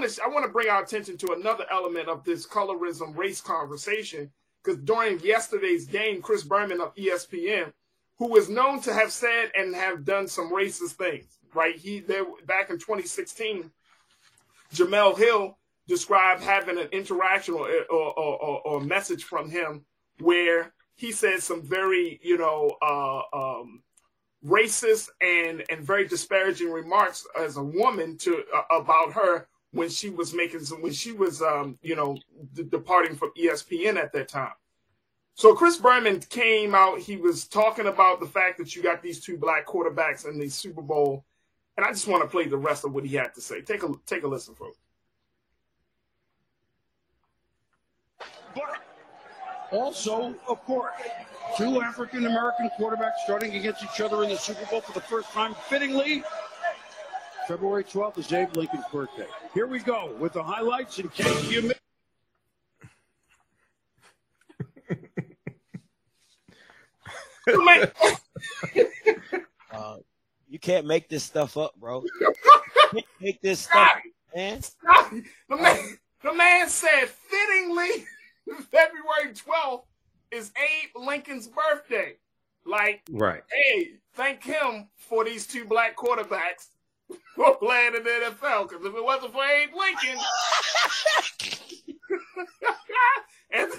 want to I want to bring our attention to another element of this colorism race conversation because during yesterday's game, Chris Berman of ESPN, who is known to have said and have done some racist things, right? He there back in 2016, Jemele Hill described having an interaction or or, or, or message from him where he said some very you know uh, um, racist and and very disparaging remarks as a woman to uh, about her when she was making some when she was um, you know d- departing from ESPN at that time. So Chris Berman came out. He was talking about the fact that you got these two black quarterbacks in the Super Bowl, and I just want to play the rest of what he had to say. Take a take a listen, folks. But also, of course, two African American quarterbacks starting against each other in the Super Bowl for the first time, fittingly. February 12th is Abe Lincoln's birthday. Here we go with the highlights in case you missed. uh, you can't make this stuff up, bro. You can't make this stuff, up, man. The man, the man said fittingly February 12th is Abe Lincoln's birthday. Like, right. Hey, thank him for these two black quarterbacks for playing in the NFL. Because if it wasn't for Abe Lincoln, and,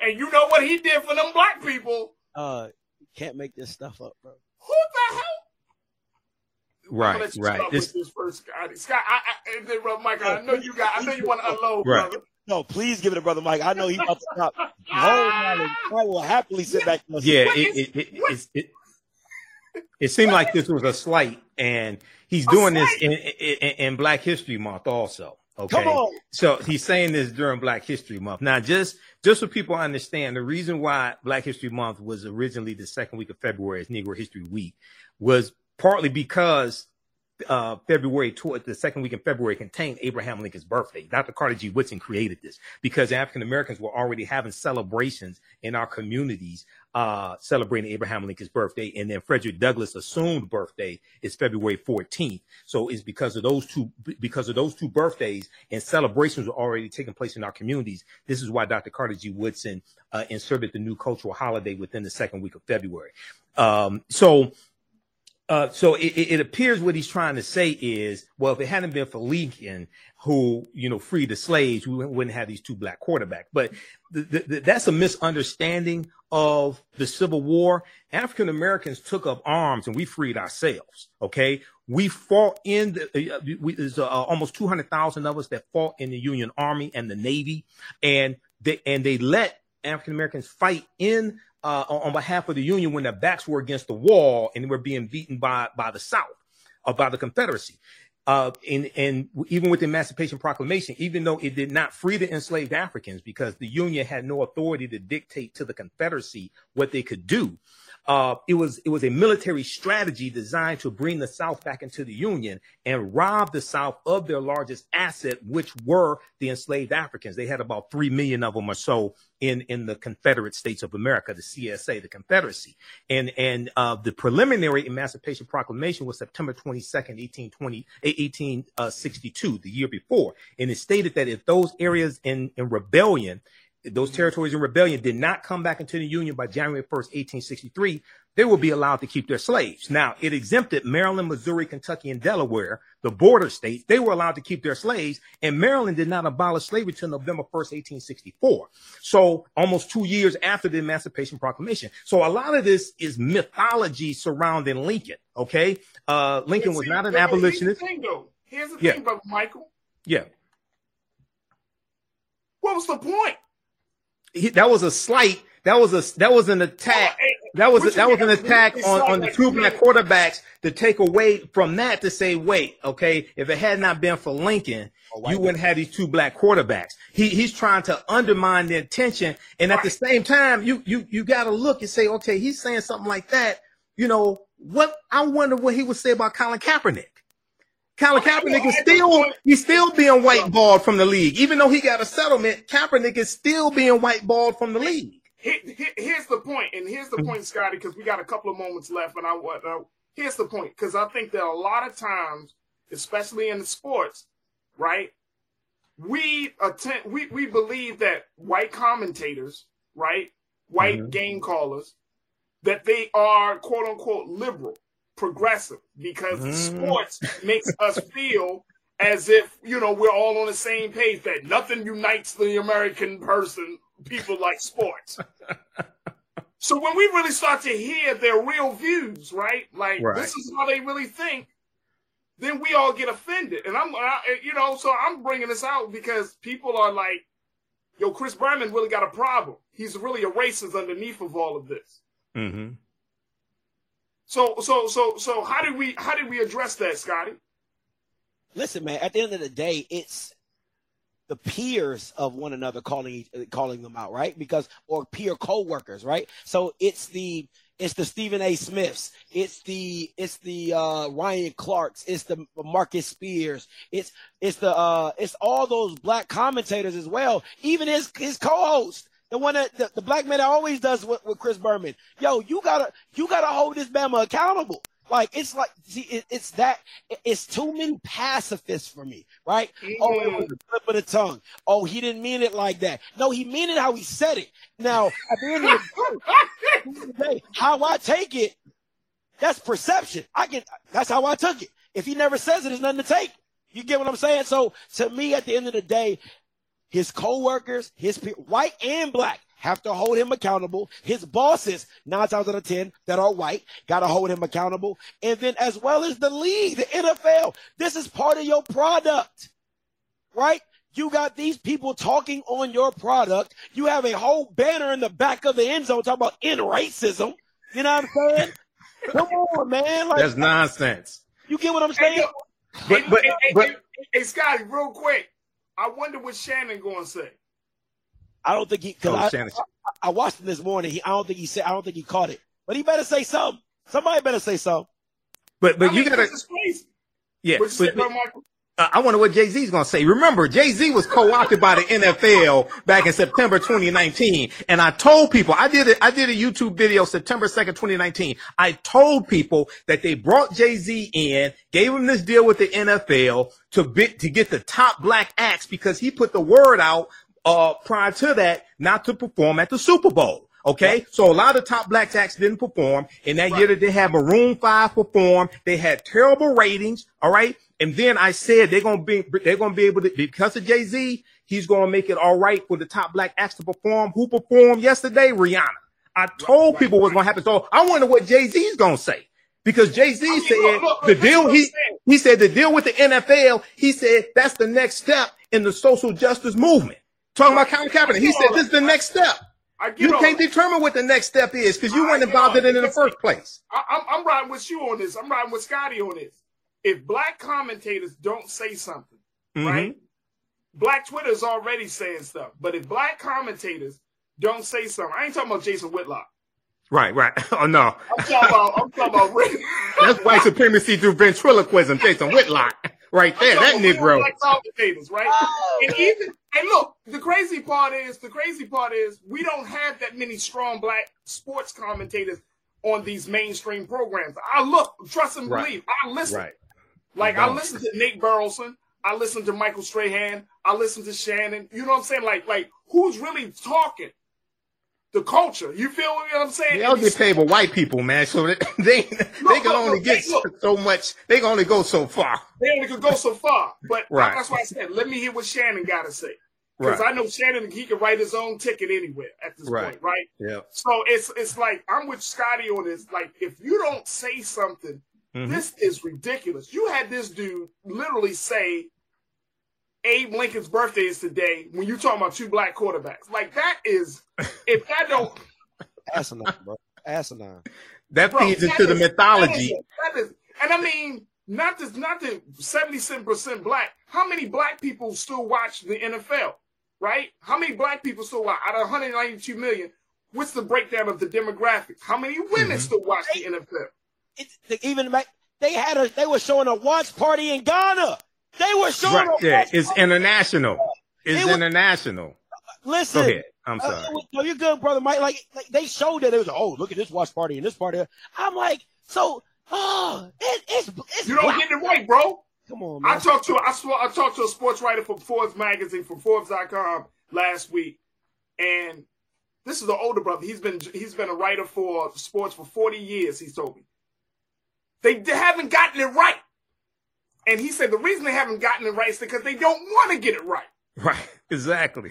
and you know what he did for them black people. Uh, can't make this stuff up, bro. Who the hell? Right, right. This, this first, Scott. Scott, I, I, and then, Michael, I know you got. I know you want to unload, right. brother. No, please give it to brother Mike. I know he's about to stop. I will happily sit back. yeah, it it, it, it, it, seemed like this was a slight, and he's doing this in, in, in Black History Month also. Okay, so he's saying this during Black History Month. Now, just just so people understand, the reason why Black History Month was originally the second week of February as Negro History Week was partly because uh, February toward the second week in February contained Abraham Lincoln's birthday. Dr. Carter G. Woodson created this because African Americans were already having celebrations in our communities, uh, celebrating Abraham Lincoln's birthday. And then Frederick Douglass' assumed birthday is February 14th. So it's because of those two, because of those two birthdays and celebrations were already taking place in our communities. This is why Dr. Carter G. Woodson, uh, inserted the new cultural holiday within the second week of February. Um, so, uh, so it, it, appears what he's trying to say is, well, if it hadn't been for Lincoln, who you know freed the slaves, we wouldn't have these two black quarterbacks. But that's a misunderstanding of the Civil War. African Americans took up arms and we freed ourselves. Okay, we fought in the. Uh, we, there's uh, almost two hundred thousand of us that fought in the Union Army and the Navy, and they and they let African Americans fight in uh, on, behalf of the Union when their backs were against the wall and were being beaten by by the South or by the Confederacy. Uh, and, and even with the Emancipation Proclamation, even though it did not free the enslaved Africans because the Union had no authority to dictate to the Confederacy what they could do, uh, it was it was a military strategy designed to bring the South back into the Union and rob the South of their largest asset, which were the enslaved Africans. They had about three million of them or so in in the Confederate States of America, the CSA, the Confederacy, and and uh, the preliminary Emancipation Proclamation was September twenty second, 1820, 1862, the year before, and it stated that if those areas in in rebellion those territories in rebellion did not come back into the Union by January 1st, 1863, they will be allowed to keep their slaves. Now, it exempted Maryland, Missouri, Kentucky, and Delaware, the border states. They were allowed to keep their slaves, and Maryland did not abolish slavery until November 1st, 1864. So almost two years after the Emancipation Proclamation. So a lot of this is mythology surrounding Lincoln, okay? Uh, Lincoln was not an abolitionist. Here's the thing, though. Here's the thing, brother Michael. Yeah. What was the point? He, that was a slight. That was a that was an attack. That was a, that was an attack on, on the two black quarterbacks to take away from that to say, wait, okay, if it had not been for Lincoln, oh, you wouldn't have these two black quarterbacks. He he's trying to undermine the intention, and at the same time, you you you got to look and say, okay, he's saying something like that. You know what? I wonder what he would say about Colin Kaepernick. Colin Kaepernick is still he's still being whiteballed from the league, even though he got a settlement. Kaepernick is still being whiteballed from the league. here's the point, and here's the point, Scotty, because we got a couple of moments left, and I want. Uh, here's the point, because I think that a lot of times, especially in the sports, right, we attend we, we believe that white commentators, right? White mm-hmm. game callers, that they are quote unquote liberal, progressive, because mm. sports makes us feel as if, you know, we're all on the same page, that nothing unites the American person, people like sports. so when we really start to hear their real views, right? Like right. this is how they really think, then we all get offended. And I'm, I, you know, so I'm bringing this out because people are like, yo, Chris Berman really got a problem. He's really a racist underneath of all of this. Mm-hmm. So, so, so, so, how did we, how did we address that, Scotty? Listen, man. At the end of the day, it's the peers of one another calling calling them out, right? Because or peer co-workers, right? So it's the it's the Stephen A. Smiths. It's the it's the uh, Ryan Clarks. It's the Marcus Spears. It's it's the uh, it's all those black commentators as well. Even his his co-host, the one that the, the black man that always does with, with Chris Berman. Yo, you gotta you gotta hold this Bama accountable. Like it's like see, it, it's that it's too many pacifists for me, right? Mm-hmm. Oh, it was a flip of the tongue. Oh, he didn't mean it like that. No, he meant it how he said it. Now, at the end of the day, how I take it, that's perception. I can. That's how I took it. If he never says it, there's nothing to take. You get what I'm saying? So to me, at the end of the day, his coworkers, his people white and black, have to hold him accountable. His bosses, nine times out of ten, that are white, got to hold him accountable. And then as well as the league, the NFL, this is part of your product, right? You got these people talking on your product. You have a whole banner in the back of the end zone talking about in racism. You know what I'm saying? Come on, man. Like, That's nonsense. You get what I'm saying? Hey, but, but, hey, but, hey, hey, Scotty, real quick. I wonder what Shannon going to say. I don't think he. Cause oh, I, I, I, watched him this morning. He, I don't think he said. I don't think he caught it. But he better say something. Somebody better say something. But but I you mean, gotta. Yeah. But, but, uh, I wonder what Jay Z is gonna say. Remember, Jay Z was co-opted by the NFL back in September 2019, and I told people I did it. I did a YouTube video September 2nd, 2019. I told people that they brought Jay Z in, gave him this deal with the NFL to bit to get the top black acts because he put the word out uh, prior to that not to perform at the Super Bowl. Okay. Right. So a lot of top black acts didn't perform. In that right. year that they had Maroon 5 perform, they had terrible ratings. All right. And then I said they're going to be, they're to be able to, because of Jay Z, he's going to make it all right for the top black acts to perform. Who performed yesterday? Rihanna. I told right, people what's going to happen. So I wonder what Jay Z is going to say because Jay Z I mean, said look, look, the deal, he, he said the deal with the NFL, he said that's the next step in the social justice movement. Talking about Colin Kaepernick. He said this is the next step. you can't determine what the next step is because you weren't involved in it in the first place. I, am I'm, I'm riding with you on this. I'm riding with Scotty on this. If black commentators don't say something, mm-hmm. right? Black Twitter is already saying stuff. But if black commentators don't say something, I ain't talking about Jason Whitlock. Right, right. Oh no. I'm talking about. I'm talking about. That's white supremacy through ventriloquism, Jason Whitlock right there. That Negro. Like commentators, right? Oh, and even and look, the crazy part is the crazy part is we don't have that many strong black sports commentators on these mainstream programs. I look, trust and believe. Right. I listen. Right. Like I listen to Nate Burleson. I listen to Michael Strahan. I listen to Shannon. You know what I'm saying? Like, like who's really talking? the culture. You feel what I'm saying? They all get paid with white people, man. So they they, they can only get look, so much. They can only go so far. They only can go so far. But right. that's why I said, let me hear what Shannon got to say. Because right. I know Shannon, he can write his own ticket anywhere at this right. point, right? Yeah. So it's it's like I'm with Scotty on this. Like, if you don't say something, mm-hmm. this is ridiculous. You had this dude literally say Abe Lincoln's birthday is today when you talking about two black quarterbacks. Like that is if that don't asinine, bro. Asinine. That bro, feeds into the mythology. That is, that is, and I mean, not this, not the seventy-seven percent black. How many black people still watch the NFL? Right? How many black people still watch out of 192 million? What's the breakdown of the demographics? How many women mm-hmm. still watch the NFL? It's, even they had a they were showing a watch party in Ghana. They were showing. Right, yeah, it's international. It's it was, international. Listen, Go ahead. I'm uh, sorry. Uh, no, you're good, brother Mike. Like, like they showed that it was. Oh, look at this watch party and this party. I'm like, so, oh, it, it's, it's. You don't black. get it right, bro. Come on, man. I talked to I, I talked to a sports writer from Forbes magazine from Forbes.com last week, and this is the older brother. He's been he's been a writer for sports for 40 years, he's told me. They, they haven't gotten it right. And he said the reason they haven't gotten it right is because they don't want to get it right. Right, exactly.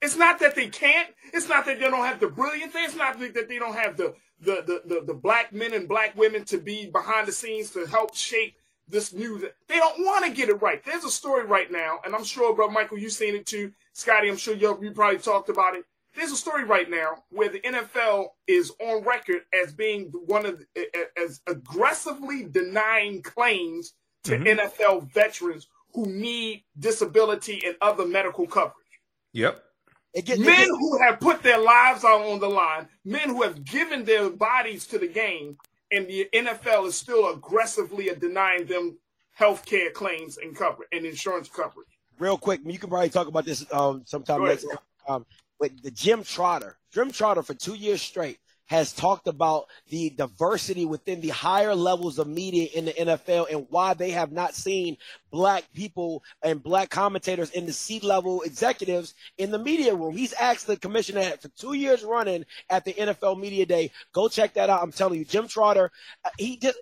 It's not that they can't. It's not that they don't have the brilliance. It's not that they don't have the the, the, the, the black men and black women to be behind the scenes to help shape this new. They don't want to get it right. There's a story right now, and I'm sure, bro, Michael, you've seen it too. Scotty, I'm sure you you probably talked about it. There's a story right now where the NFL is on record as being one of the, as aggressively denying claims to mm-hmm. NFL veterans who need disability and other medical coverage. Yep. Get, men who have put their lives out on the line, men who have given their bodies to the game, and the NFL is still aggressively denying them health care claims and cover and insurance coverage. Real quick, you can probably talk about this um, sometime next. Um, the Jim Trotter, Jim Trotter for two years straight has talked about the diversity within the higher levels of media in the NFL and why they have not seen black people and black commentators in the C level executives in the media room. He's asked the commissioner for two years running at the NFL Media Day. Go check that out. I'm telling you, Jim Trotter, uh, he just.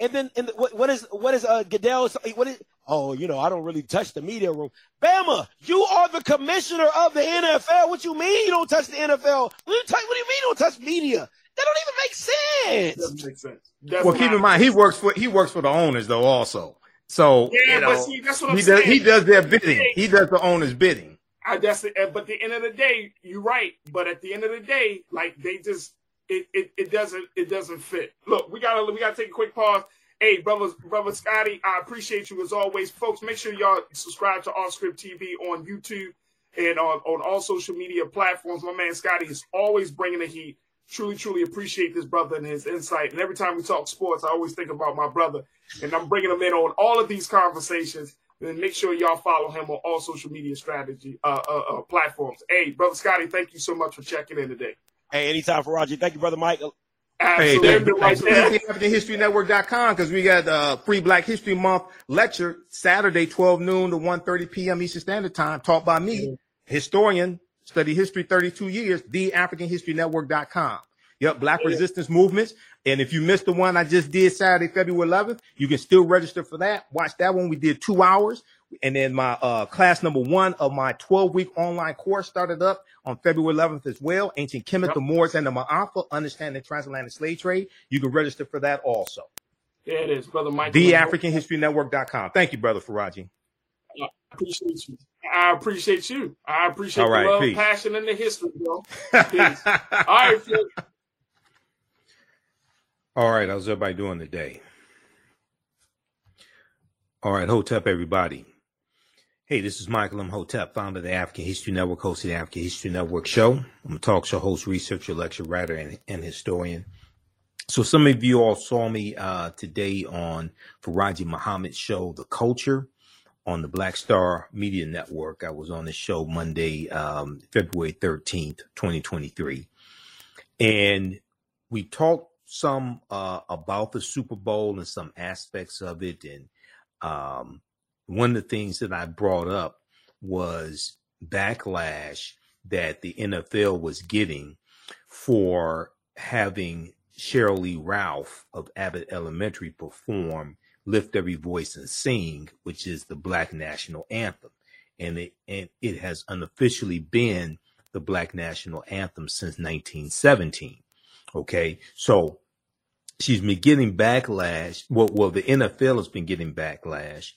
And then, and what, what is what is uh, Goodell? What is oh, you know, I don't really touch the media room. Bama, you are the commissioner of the NFL. What you mean you don't touch the NFL? What do you, touch, what do you mean you don't touch media? That don't even make sense. Doesn't make sense. That's well, keep in mind he works for he works for the owners though also. So yeah, you know, but see, that's what I'm he saying. does he does their bidding. He does the owner's bidding. I that's it. But at the end of the day, you're right. But at the end of the day, like they just it, it, it doesn't it doesn't fit. Look, we gotta we gotta take a quick pause. Hey, brother, brother Scotty, I appreciate you as always. Folks, make sure y'all subscribe to Off Script TV on YouTube and on, on all social media platforms. My man Scotty is always bringing the heat. Truly, truly appreciate this brother and his insight. And every time we talk sports, I always think about my brother. And I'm bringing him in on all of these conversations. And make sure y'all follow him on all social media strategy uh, uh, uh, platforms. Hey, brother Scotty, thank you so much for checking in today. Hey, anytime for Roger. Thank you, brother Mike. Absolutely. Hey, right there. AfricanHistoryNetwork.com because we got uh, free Black History Month lecture Saturday, 12 noon to 1.30 p.m. Eastern Standard Time, taught by me, mm-hmm. historian, study history 32 years, theafricanhistorynetwork.com. Yep, Black yeah. Resistance Movements. And if you missed the one I just did Saturday, February 11th, you can still register for that. Watch that one. We did two hours. And then my uh, class number one of my 12 week online course started up on February 11th as well. Ancient Kemet, yep. the Moors, and the Ma'afa, Understanding the Transatlantic Slave Trade. You can register for that also. There it is, Brother Mike. TheAfricanHistoryNetwork.com. Thank you, Brother Farajii. I appreciate you. I appreciate you. I appreciate All right, the love, peace. passion, and the history, bro. Peace. All right, Phil. All right, how's everybody doing today? All right, Hotep, everybody. Hey, this is Michael Imhotep, founder of the African History Network, host of the African History Network show. I'm a talk show host, researcher, lecture writer, and, and historian. So some of you all saw me uh, today on Farajii Muhammad's show, The Culture, on the Black Star Media Network. I was on the show Monday, um, February 13th, 2023. And we talked some uh, about the Super Bowl and some aspects of it and um, one of the things that I brought up was backlash that the NFL was getting for having Sheryl Lee Ralph of Abbott Elementary perform Lift Every Voice and Sing, which is the Black National Anthem. And it, and it has unofficially been the Black National Anthem since 1917. Okay. So she's been getting backlash. Well, well, the NFL has been getting backlash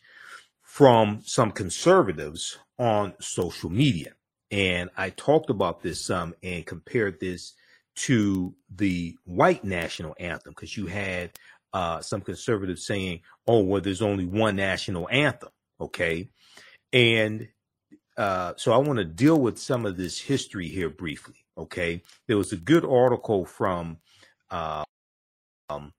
from some conservatives on social media. And I talked about this some and compared this to the white national anthem because you had uh, some conservatives saying, oh, well, there's only one national anthem. Okay. And uh, so I want to deal with some of this history here briefly. Okay. There was a good article from uh, um,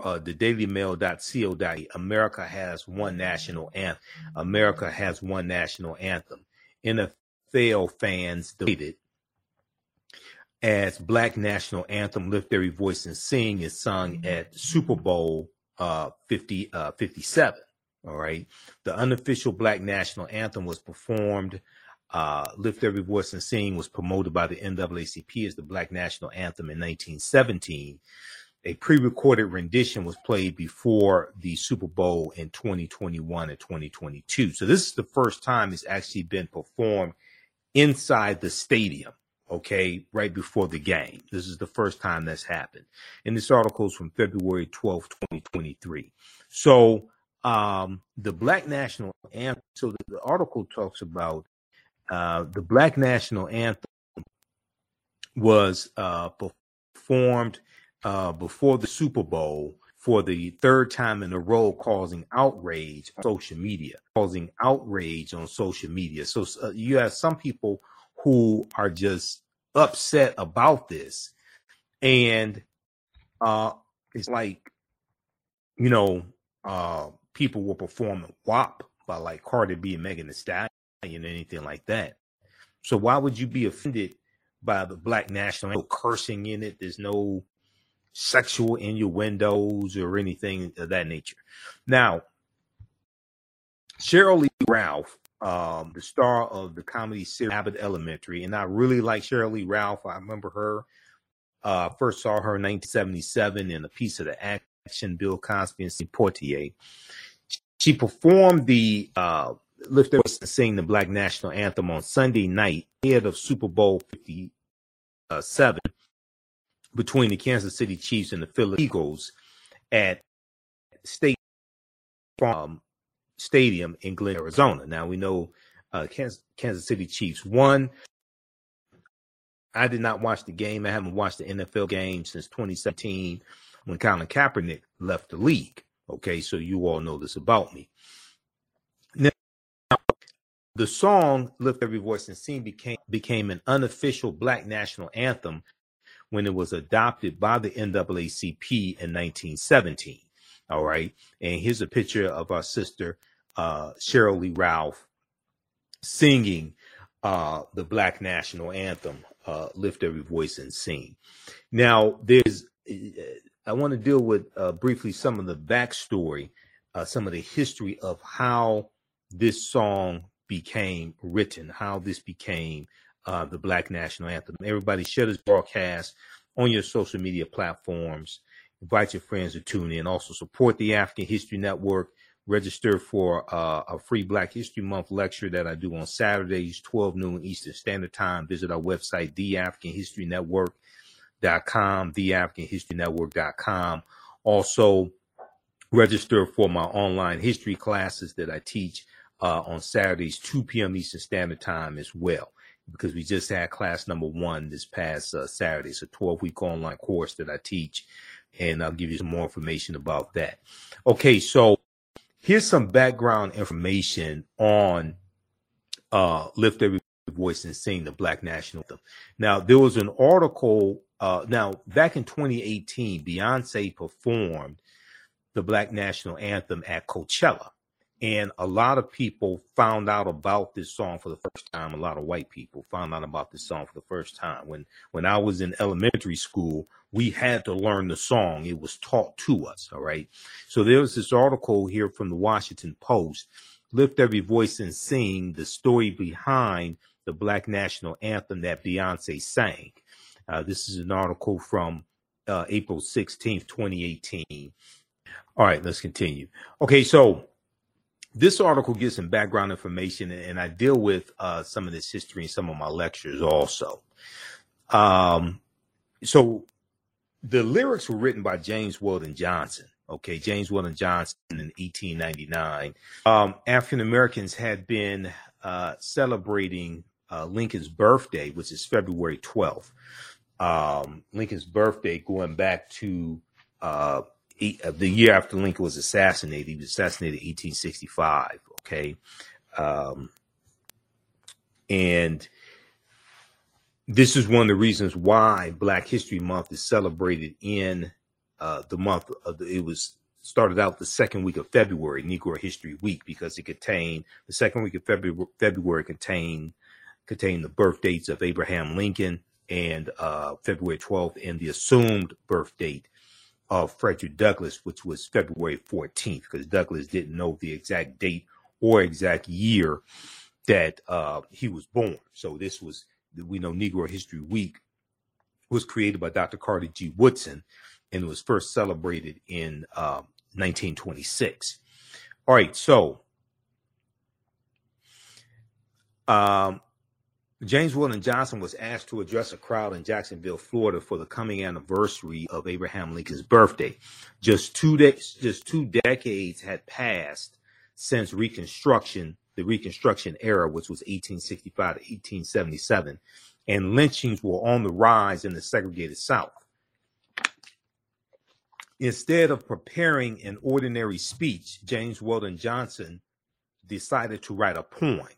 uh, the dailymail.co. America has one national anthem. America has one national anthem. NFL fans debated as Black National Anthem Lift Every Voice and Sing is sung at Super Bowl uh, 50, uh, 57. All right. The unofficial black national anthem was performed. Uh, Lift Every Voice and Sing was promoted by the NAACP as the black national anthem in 1917. A pre recorded rendition was played before the Super Bowl in 2021 and 2022. So this is the first time it's actually been performed inside the stadium okay, right before the game. This is the first time that's happened. And this article is from February 12, 2023. So um, the Black National Anthem, so the, the article talks about uh, the Black National Anthem was uh, performed uh, before the Super Bowl for the third time in a row, causing outrage on social media, causing outrage on social media. So uh, you have some people who are just upset about this. And uh it's like, you know, uh people were performing WAP by like Cardi B and Megan Thee Stallion and anything like that. So why would you be offended by the black national no cursing in it? There's no sexual innuendos or anything of that nature. Now, Sheryl Lee Ralph um, the star of the comedy series Abbott Elementary, and I really like Sheryl Lee Ralph. I remember her. Uh, first saw her in 1977 in a piece of the action Bill Cosby and Poitier. She performed the uh, Lift and Sing the Black National Anthem on Sunday night ahead of Super Bowl 57 between the Kansas City Chiefs and the Philadelphia Eagles at State Farm Stadium in Glen, Arizona. Now we know uh, Kansas, Kansas City Chiefs won. I did not watch the game. I haven't watched the NFL game since 2017 when Colin Kaepernick left the league. Okay, so you all know this about me. Now, the song "Lift Every Voice and Sing" became became an unofficial Black national anthem when it was adopted by the NAACP in 1917. All right. And here's a picture of our sister, uh, Sheryl Lee Ralph, singing uh, the Black National Anthem, uh, Lift Every Voice and Sing. Now, there's, uh, I want to deal with uh, briefly some of the backstory, uh, some of the history of how this song became written, how this became uh, the Black National Anthem. Everybody share this broadcast on your social media platforms invite your friends to tune in. Also support the African History Network. Register for uh, a free Black History Month lecture that I do on Saturdays, 12 noon Eastern Standard Time. Visit our website, theafricanhistorynetwork.com, theafricanhistorynetwork.com. Also, register for my online history classes that I teach uh, on Saturdays, 2 p.m. Eastern Standard Time as well because we just had class number one this past uh, Saturday. It's a 12 week online course that I teach and I'll give you some more information about that. Okay, so here's some background information on uh, Lift Every Voice and Sing the Black National Anthem. Now, there was an article, uh, now back in 2018, Beyonce performed the Black National Anthem at Coachella. And a lot of people found out about this song for the first time. A lot of white people found out about this song for the first time. When when I was in elementary school, we had to learn the song. It was taught to us. All right. So there was this article here from the Washington Post. Lift every voice and sing the story behind the Black National Anthem that Beyonce sang. Uh, this is an article from uh, April 16th, 2018. All right, let's continue. Okay, so this article gives some background information, and I deal with uh, some of this history in some of my lectures also. Um, so the lyrics were written by James Weldon Johnson. Okay, James Weldon Johnson in 1899. Um, African Americans had been uh, celebrating uh, Lincoln's birthday, which is February 12th. Um, Lincoln's birthday going back to uh, the year after Lincoln was assassinated. He was assassinated in 1865. Okay. Um, and this is one of the reasons why Black History Month is celebrated in uh, the month of the, it was started out the second week of February, Negro History Week, because it contained the second week of February, February contained contained the birth dates of Abraham Lincoln and uh, February 12th and the assumed birth date of Frederick Douglass, which was February 14th, because Douglass didn't know the exact date or exact year that uh, he was born. So this was, we know Negro History Week was created by Dr. Carter G. Woodson and it was first celebrated in uh, 1926. All right, so um, James Weldon Johnson was asked to address a crowd in Jacksonville, Florida, for the coming anniversary of Abraham Lincoln's birthday. Just two de- just two decades had passed since Reconstruction, the Reconstruction era, which was 1865 to 1877, and lynchings were on the rise in the segregated South. Instead of preparing an ordinary speech, James Weldon Johnson decided to write a poem.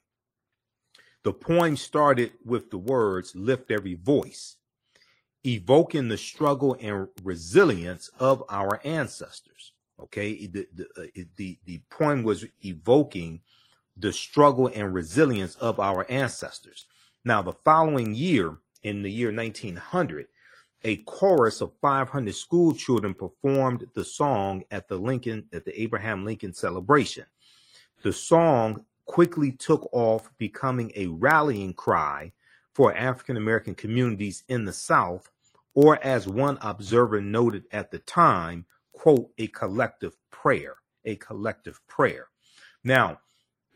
The poem started with the words, Lift Every Voice, evoking the struggle and resilience of our ancestors. Okay, the, the, uh, the, the poem was evoking the struggle and resilience of our ancestors. Now, the following year, in the year 1900, a chorus of 500 school children performed the song at the Lincoln at the Abraham Lincoln celebration. The song quickly took off, becoming a rallying cry for African American communities in the South, or as one observer noted at the time, quote, a collective prayer, a collective prayer. Now,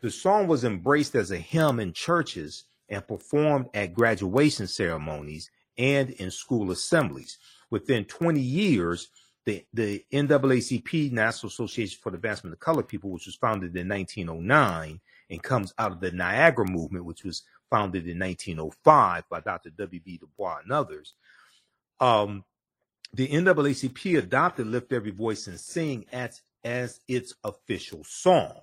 the song was embraced as a hymn in churches and performed at graduation ceremonies and in school assemblies. Within 20 years, the, the NAACP, National Association for the Advancement of Colored People, which was founded in 1909 and comes out of the Niagara Movement, which was founded in 1905 by Dr. W.B. Du Bois and others. Um, the NAACP adopted Lift Every Voice and Sing as, as its official song.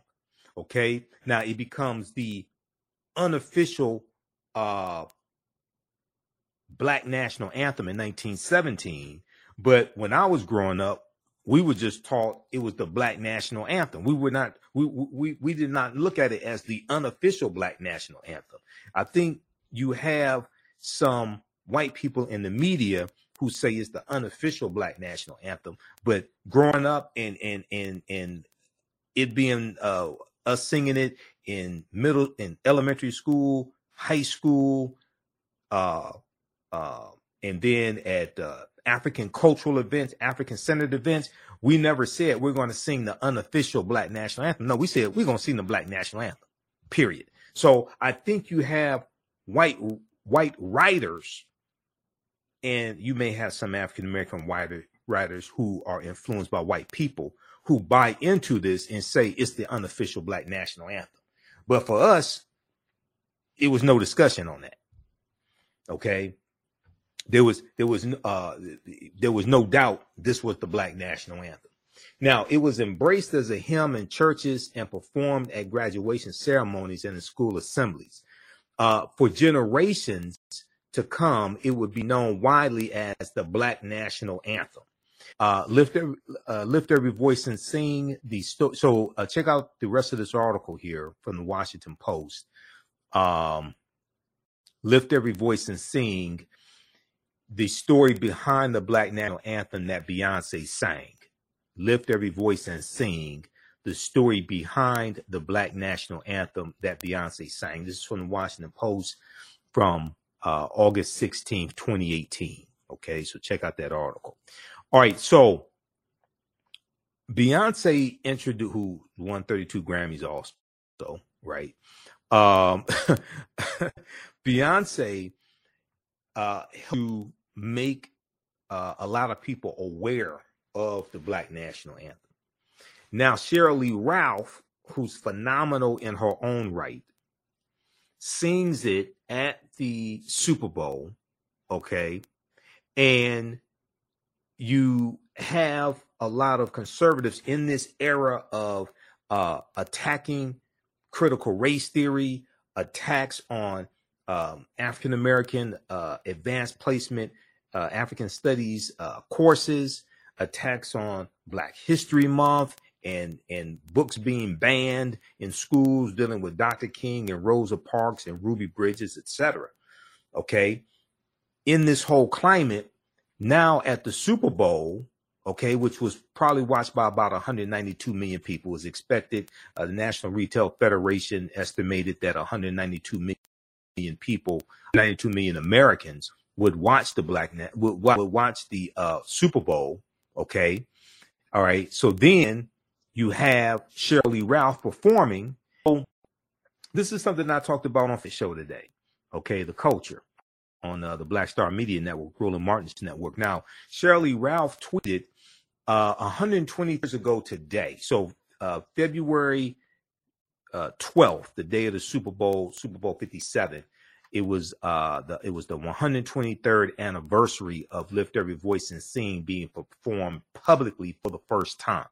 Okay. Now it becomes the unofficial uh, Black National Anthem in 1917. But when I was growing up, we were just taught it was the Black National Anthem. We were not, we, we, we did not look at it as the unofficial Black National Anthem. I think you have some white people in the media who say it's the unofficial Black National Anthem. But growing up and, and, and, and it being, uh, us singing it in middle, in elementary school, high school, uh, uh, and then at uh, African cultural events, African centered events, we never said we're going to sing the unofficial Black National Anthem. No, we said we're going to sing the Black National Anthem. Period. So I think you have white white writers, and you may have some African American writers who are influenced by white people who buy into this and say it's the unofficial Black National Anthem. But for us, it was no discussion on that. Okay. There was there was uh there was no doubt this was the black national anthem. Now it was embraced as a hymn in churches and performed at graduation ceremonies and in school assemblies. Uh, for generations to come, it would be known widely as the Black National Anthem. Uh, lift every, uh, lift every voice and sing the sto- so uh, check out the rest of this article here from the Washington Post um, lift every voice and sing the story behind the Black National Anthem that Beyonce sang. Lift every voice and sing the story behind the Black National Anthem that Beyonce sang. This is from the Washington Post from uh, August 16th, 2018. Okay, so check out that article. All right, so Beyonce introduced who won 32 Grammys also, right? Um, Beyonce uh, to make uh, a lot of people aware of the Black National Anthem. Now, Sheryl Lee Ralph, who's phenomenal in her own right, sings it at the Super Bowl, okay? And you have a lot of conservatives in this era of uh, attacking critical race theory, attacks on um, African American uh, advanced placement, uh, African studies uh, courses, attacks on Black History Month, and and books being banned in schools dealing with Dr. King and Rosa Parks and Ruby Bridges, etc. Okay, in this whole climate, now at the Super Bowl, okay, which was probably watched by about 192 million people, is expected. Uh, the National Retail Federation estimated that 192 million people, 92 million Americans would watch the Black Net, would, would watch the uh, Super Bowl. Okay, all right. So then you have Sheryl Lee Ralph performing. So this is something I talked about on the show today. Okay, the culture on uh, the Black Star Media Network, Roland Martin's network. Now, Sheryl Lee Ralph tweeted uh, 120 years ago today. So uh, February uh, 12th, the day of the Super Bowl, Super Bowl 57. It was uh, the it was the 123rd anniversary of Lift Every Voice and Sing being performed publicly for the first time.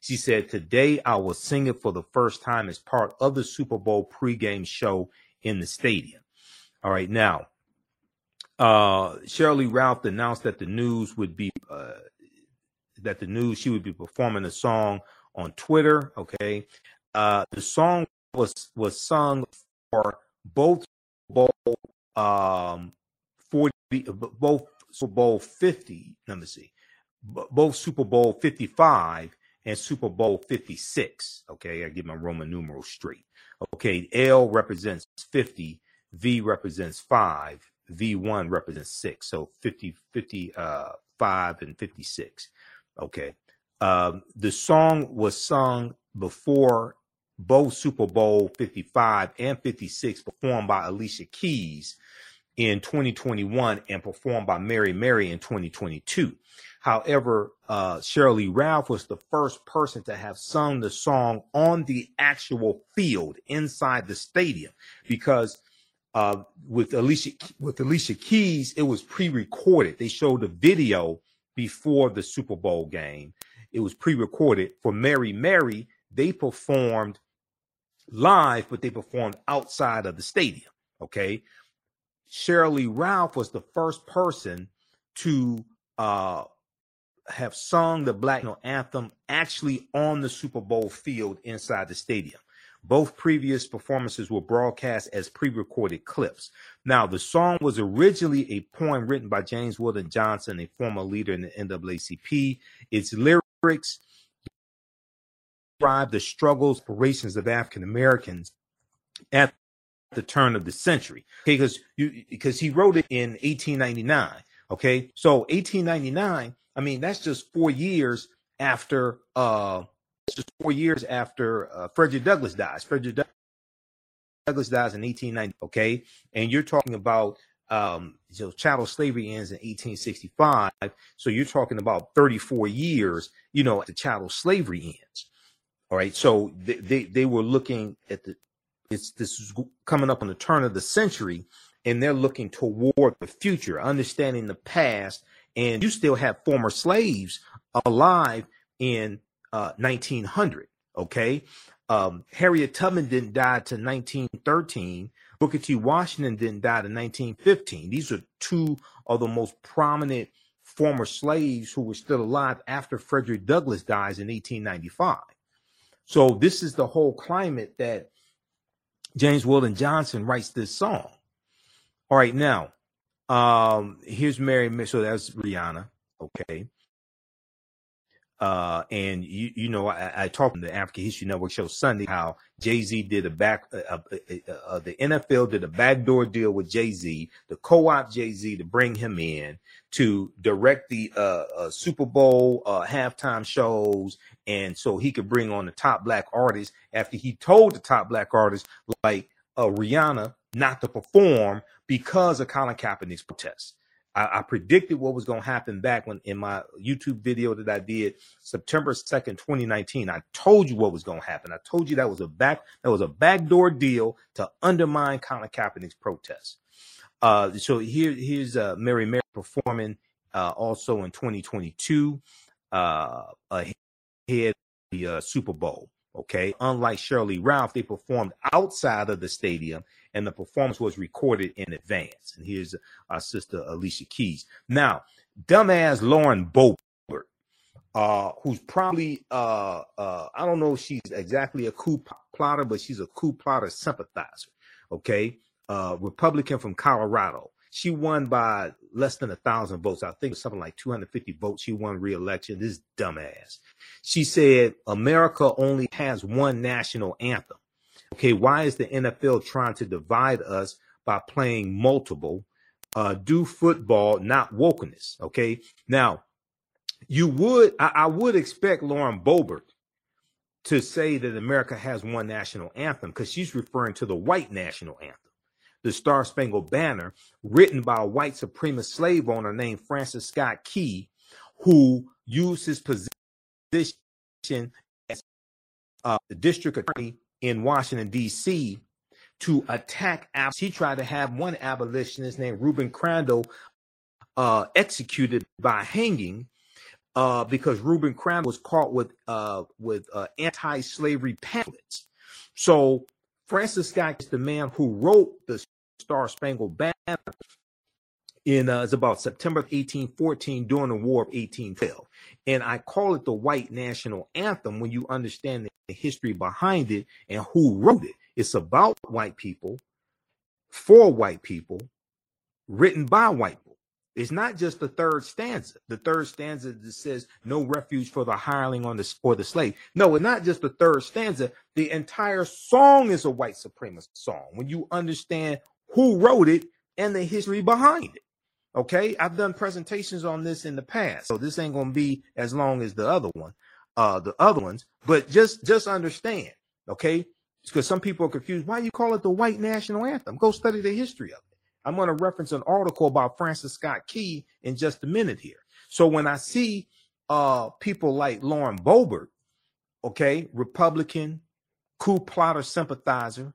She said, "Today I will sing it for the first time as part of the Super Bowl pregame show in the stadium." All right, now uh, Sheryl Lee Ralph announced that the news would be uh, that the news she would be performing a song on Twitter. Okay, uh, the song was was sung for both bowl um forty both Super Bowl fifty. Let me see, both Super Bowl fifty five and Super Bowl fifty six. Okay, I get my Roman numerals straight. Okay, L represents fifty, V represents five, V1 represents six. So 50, 50, uh, five and 56. Okay. Um, the song was sung before both Super Bowl 55 and 56 performed by Alicia Keys in 2021 and performed by Mary Mary in 2022. However, uh, Sheryl Lee Ralph was the first person to have sung the song on the actual field inside the stadium because uh, with Alicia with Alicia Keys, it was pre-recorded. They showed the video before the Super Bowl game. It was pre-recorded for Mary Mary. They performed live, but they performed outside of the stadium. Okay. Sheryl Lee Ralph was the first person to uh, have sung the Black Anthem actually on the Super Bowl field inside the stadium. Both previous performances were broadcast as pre recorded clips. Now, the song was originally a poem written by James Weldon Johnson, a former leader in the NAACP. Its lyrics describe the struggles, aspirations of African Americans at the turn of the century. Okay, because you because he wrote it in 1899. Okay, so 1899. I mean, that's just four years after uh just four years after uh, Frederick Douglass dies. Frederick Douglass dies in 1890. Okay, and you're talking about um, chattel slavery ends in 1865. So you're talking about 34 years. You know, the chattel slavery ends. All right, so they they, they were looking at the it's this is coming up on the turn of the century, and they're looking toward the future, understanding the past. And you still have former slaves alive in uh, 1900. Okay. Um, Harriet Tubman didn't die to 1913. Booker T. Washington didn't die to 1915. These are two of the most prominent former slaves who were still alive after Frederick Douglass dies in 1895. So this is the whole climate that James Weldon Johnson writes this song. All right, now um, here's Mary. So that's Rihanna. Okay. Uh, and you, you know, I, I talked on the African History Network show Sunday how Jay Z did a back, uh, uh, uh, uh, the NFL did a backdoor deal with Jay Z, the co-op Jay Z to bring him in to direct the uh, Super Bowl halftime shows, and so he could bring on the top black artists. After he told the top black artists like Rihanna not to perform because of Colin Kaepernick's protests. I, I predicted what was going to happen back when in my YouTube video that I did September 2nd, 2019. I told you what was going to happen. I told you that was a back that was a backdoor deal to undermine Colin Kaepernick's protests. Uh, so here, here's uh, Mary Mary performing uh, also in 2022 uh, ahead the uh, Super Bowl. Okay, unlike Sheryl Lee Ralph, they performed outside of the stadium and the performance was recorded in advance. And here's our sister Alicia Keys. Now, dumbass Lauren Boebert, uh, who's probably uh, uh, I don't know if she's exactly a coup plotter, but she's a coup plotter sympathizer. Okay, uh, Republican from Colorado. She won by less than a thousand votes. I think it was something like 250 votes. She won re-election. This dumbass. She said America only has one national anthem. Okay, why is the NFL trying to divide us by playing multiple? Uh, do football, not wokeness. Okay, now you would I, I would expect Lauren Boebert to say that America has one national anthem because she's referring to the white national anthem, the Star Spangled Banner, written by a white supremacist slave owner named Francis Scott Key, who used his position as uh, the district attorney in Washington, D.C. to attack. He tried to have one abolitionist named Reuben Crandall uh, executed by hanging uh, because Reuben Crandall was caught with uh, with uh, anti-slavery pamphlets. So Francis Scott is the man who wrote the Star Spangled Banner in uh, it's about September 1814 during the War of 1812, and I call it the White National Anthem when you understand the history behind it and who wrote it. It's about white people, for white people, written by white people. It's not just the third stanza. The third stanza that says no refuge for the hireling on the or the slave. No, it's not just the third stanza. The entire song is a white supremacist song. When you understand who wrote it and the history behind it. Okay, I've done presentations on this in the past, so this ain't gonna be as long as the other one, uh, the other ones. But just just understand, okay? Because some people are confused. Why you call it the white national anthem? Go study the history of it. I'm going to reference an article about Francis Scott Key in just a minute here. So when I see uh, people like Lauren Boebert, okay, Republican, coup plotter sympathizer,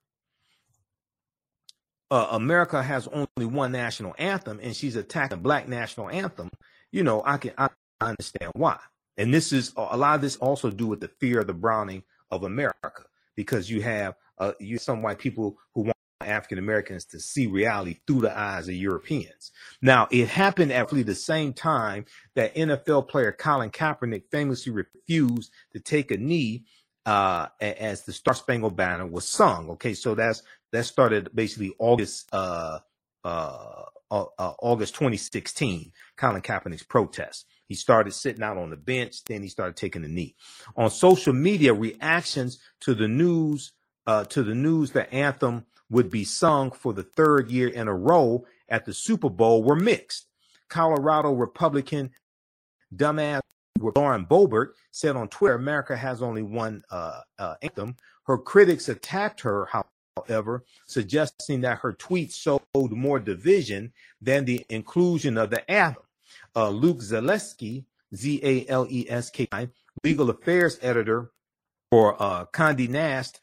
uh, America has only one national anthem, and she's attacking black national anthem. You know, I can I understand why. And this is a lot of this also do with the fear of the browning of America, because you have uh, you some white people who want African Americans to see reality through the eyes of Europeans. Now, it happened at really the same time that NFL player Colin Kaepernick famously refused to take a knee uh, as the Star Spangled Banner was sung. Okay, so that's that started basically August uh, uh, uh, uh August 2016. Colin Kaepernick's protest. He started sitting out on the bench, then he started taking the knee. On social media, reactions to the news uh, to the news the anthem would be sung for the third year in a row at the Super Bowl were mixed. Colorado Republican dumbass Lauren Boebert said on Twitter, America has only one uh, uh, anthem. Her critics attacked her, however, suggesting that her tweets showed more division than the inclusion of the anthem. Uh, Luke Zaleski, Z A L E S K I, legal affairs editor for uh, Condé Nast,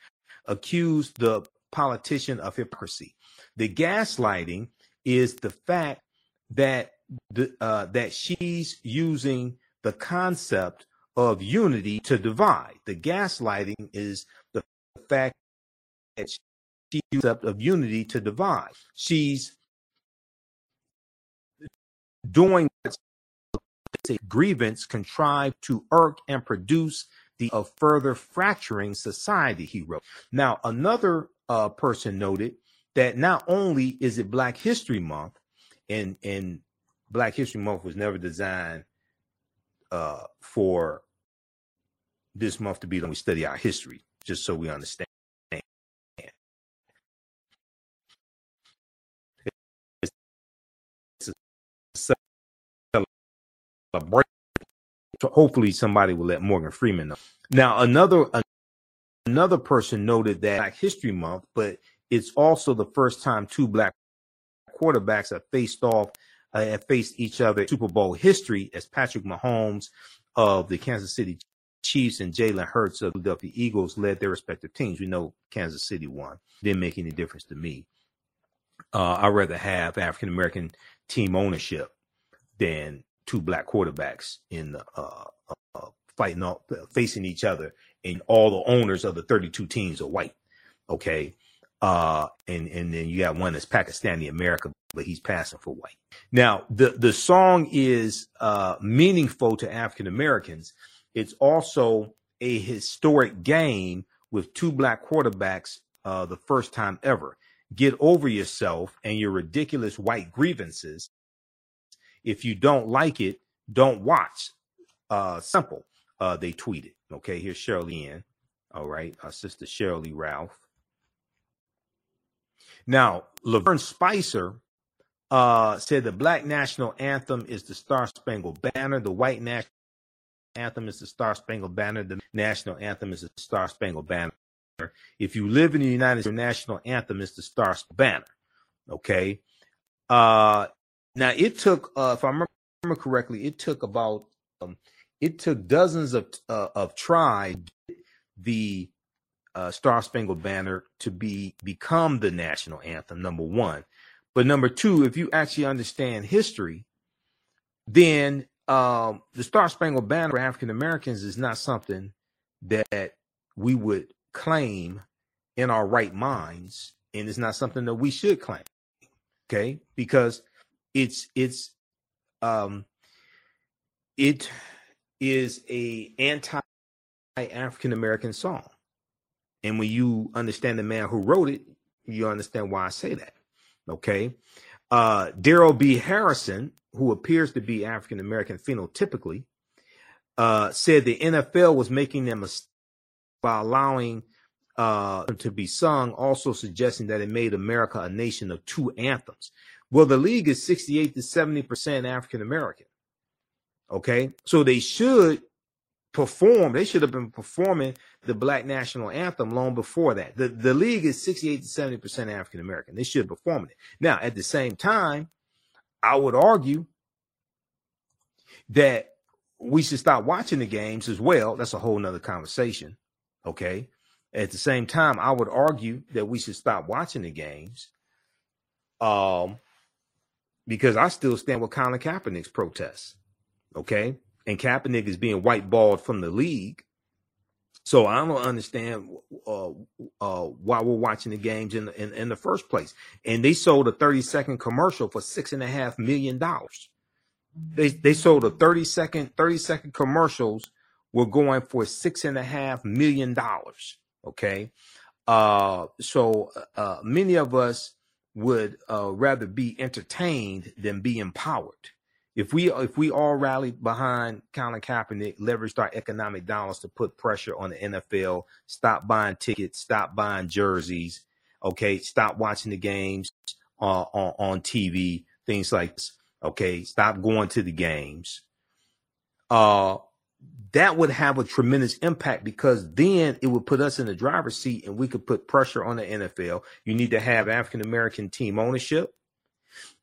accused the politician of hypocrisy. The gaslighting is the fact that the, uh, that she's using the concept of unity to divide. The gaslighting is the fact that she concept of unity to divide. She's doing a grievance contrived to irk and produce the of further fracturing society. He wrote. Now another uh, person noted that not only is it Black History Month, and and Black History Month was never designed uh, for this month to be when we study our history, just so we understand. hopefully somebody will let Morgan Freeman know. Now another Another person noted that Black History Month, but it's also the first time two black quarterbacks have faced off, uh, have faced each other in Super Bowl history as Patrick Mahomes of the Kansas City Chiefs and Jalen Hurts of the Philadelphia Eagles led their respective teams. We know Kansas City won. Didn't make any difference to me. Uh, I'd rather have African American team ownership than two black quarterbacks in uh, uh, fighting off, facing each other and all the owners of the 32 teams are white. Okay. Uh, and, and then you got one that's Pakistani American, but he's passing for white. Now, the, the song is, uh, meaningful to African Americans. It's also a historic game with two black quarterbacks, uh, the first time ever. get over yourself and your ridiculous white grievances. If you don't like it, don't watch. Uh, simple. Uh, they tweeted. Okay, here's Sheryl Lee. All right, our sister Sheryl Ralph. Now, Lavern Spicer uh, said the black national anthem is the Star Spangled Banner. The white national anthem is the Star Spangled Banner. The national anthem is the Star Spangled Banner. If you live in the United States, national anthem is the Star Spangled Banner. Okay. Uh, now it took, uh, if I remember correctly, it took about, um, it took dozens of uh, of tries the uh, Star Spangled Banner to be become the national anthem. Number one, but number two, if you actually understand history, then um, the Star Spangled Banner for African Americans is not something that we would claim in our right minds, and it's not something that we should claim. Okay, because it's it's um it is a anti African American song. And when you understand the man who wrote it, you understand why I say that. Okay. Uh, Darrell B. Harrison, who appears to be African American phenotypically, uh, said the NFL was making them by allowing uh, to be sung, also suggesting that it made America a nation of two anthems. Well, the league is 68 to 70% African American. Okay. So they should perform. They should have been performing the Black National Anthem long before that. The the league is 68 to 70 percent African American. They should perform it. Now, at the same time, I would argue that we should stop watching the games as well. That's a whole nother conversation. Okay. At the same time, I would argue that we should stop watching the games. Um, because I still stand with Colin Kaepernick's protests. Okay and Kaepernick is being whiteballed from the league. So I don't understand uh, uh, why we're watching the games in, in, in the first place. And they sold a 30 second commercial for six and a half million dollars. They they sold a 30 second 30 second commercials were going for six and a half million dollars. Okay, uh, so uh, many of us would uh, rather be entertained than be empowered. If we if we all rally behind Colin Kaepernick, leveraged our economic dollars to put pressure on the NFL, stop buying tickets, stop buying jerseys, okay, stop watching the games uh, on on TV, things like this, okay, stop going to the games. Uh, that would have a tremendous impact because then it would put us in the driver's seat and we could put pressure on the NFL. You need to have African American team ownership.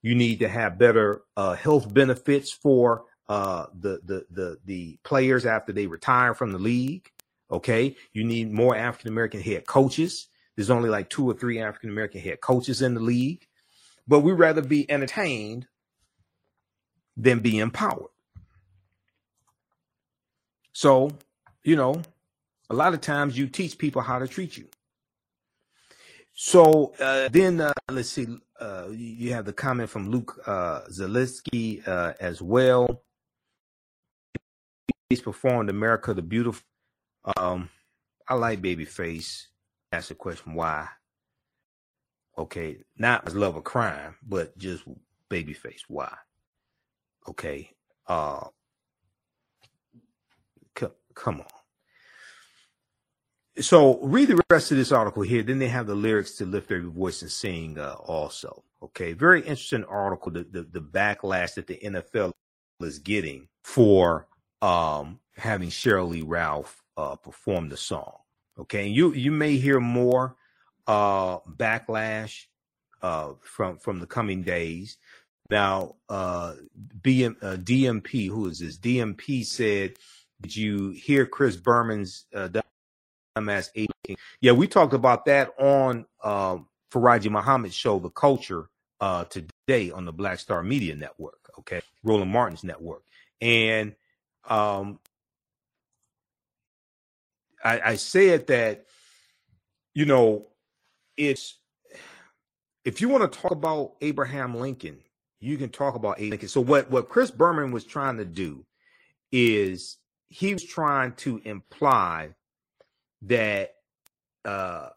You need to have better uh, health benefits for uh, the, the the the players after they retire from the league. Okay, you need more African American head coaches. There's only like two or three African American head coaches in the league, but we'd rather be entertained than be empowered. So, you know, a lot of times you teach people how to treat you. So uh, then uh, let's see. Uh, you have the comment from Luke uh, Zaleski uh, as well. He's performed "America the Beautiful." Um, I like Babyface. Ask the question why. Okay, not as love of crime, but just Babyface. Why? Okay. Uh, c- come on so read the rest of this article here. Then they have the lyrics to lift every voice and sing uh, also. Okay, very interesting article. The, the, the backlash that the NFL is getting for um, having Sheryl Ralph uh, perform the song. Okay, and you you may hear more uh, backlash uh, from from the coming days. Now, uh, BM, uh, DMP, who is this? DMP said, "Did you hear Chris Berman's uh, Yeah, we talked about that on um, Farajii Muhammad's show, The Culture, uh, today on the Black Star Media Network. Okay, Roland Martin's network, and um, I, I said that you know it's if you want to talk about Abraham Lincoln, you can talk about Abraham Lincoln. So what what Chris Berman was trying to do is he was trying to imply that uh,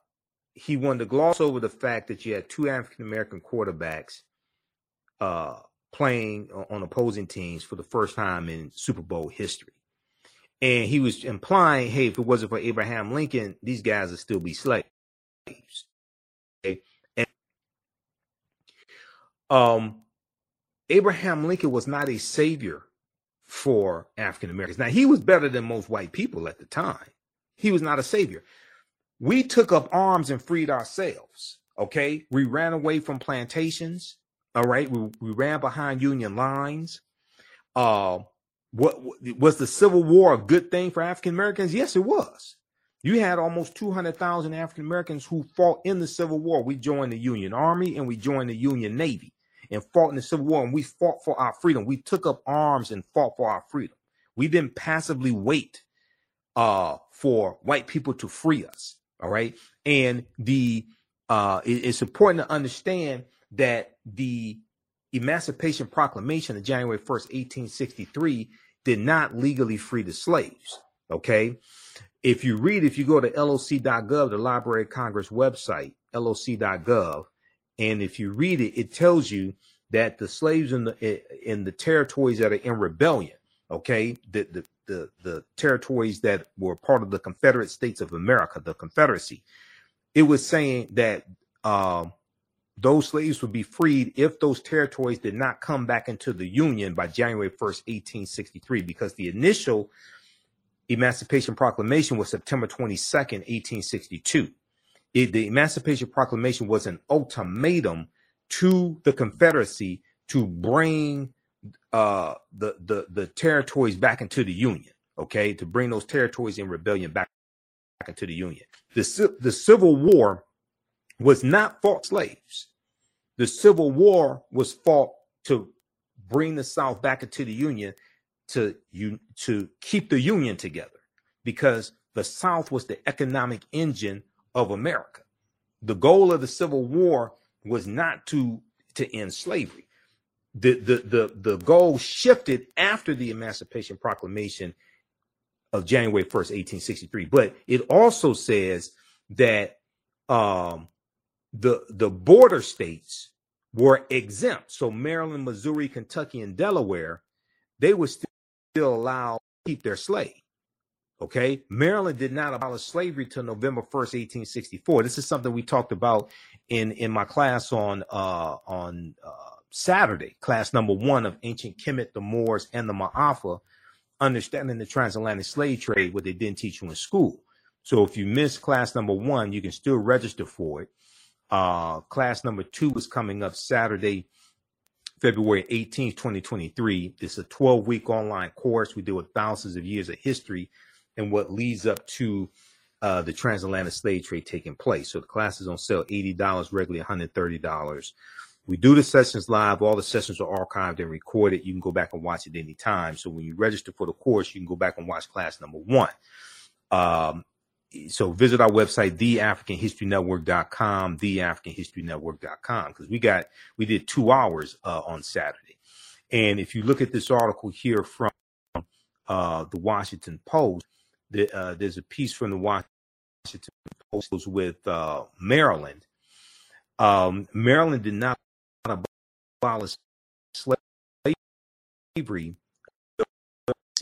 he wanted to gloss over the fact that you had two African American quarterbacks uh, playing on opposing teams for the first time in Super Bowl history. And he was implying, hey, if it wasn't for Abraham Lincoln, these guys would still be slaves. Okay? And, um, Abraham Lincoln was not a savior for African Americans. Now, he was better than most white people at the time. He was not a savior. We took up arms and freed ourselves. Okay. We ran away from plantations. All right. We, we ran behind Union lines. Uh, what was the Civil War a good thing for African Americans? Yes, it was. You had almost 200,000 African Americans who fought in the Civil War. We joined the Union Army and we joined the Union Navy and fought in the Civil War and we fought for our freedom. We took up arms and fought for our freedom. We didn't passively wait uh, for white people to free us. All right. And the uh, it, it's important to understand that the Emancipation Proclamation of January 1st, 1863, did not legally free the slaves. Okay. If you read, if you go to loc.gov, the Library of Congress website, loc.gov, and if you read it, it tells you that the slaves in the in the territories that are in rebellion, okay, the the the, the territories that were part of the Confederate States of America, the Confederacy, it was saying that um, those slaves would be freed if those territories did not come back into the Union by January 1st, 1863, because the initial Emancipation Proclamation was September 22nd, 1862. It, the Emancipation Proclamation was an ultimatum to the Confederacy to bring uh, the, the, the territories back into the Union, okay, to bring those territories in rebellion back, back into the Union. The, the Civil War was not fought slaves. The Civil War was fought to bring the South back into the Union to you to keep the Union together because the South was the economic engine of America. The goal of the Civil War was not to to end slavery. The the the the goal shifted after the Emancipation Proclamation of January 1st, 1863. But it also says that um, the the border states were exempt. So Maryland, Missouri, Kentucky, and Delaware, they were still, still allowed to keep their slave. Okay. Maryland did not abolish slavery till November 1st, 1864. This is something we talked about in, in my class on, uh, on, uh, Saturday, class number one of ancient Kemet, the Moors, and the Ma'afa, understanding the transatlantic slave trade, what they didn't teach you in school. So if you missed class number one, you can still register for it. Uh, class number two is coming up Saturday, February 18th, 2023. It's a 12 week online course. We deal with thousands of years of history and what leads up to uh, the transatlantic slave trade taking place. So the class is on sale $80, regularly $130. We do the sessions live. All the sessions are archived and recorded. You can go back and watch it anytime. So when you register for the course, you can go back and watch class number one. Um, so visit our website, theafricanhistorynetwork.com, theafricanhistorynetwork.com, because we got, we did two hours uh, on Saturday. And if you look at this article here from uh, the Washington Post, the, uh, there's a piece from the Washington Post with uh, Maryland. Um, Maryland did not abolish slavery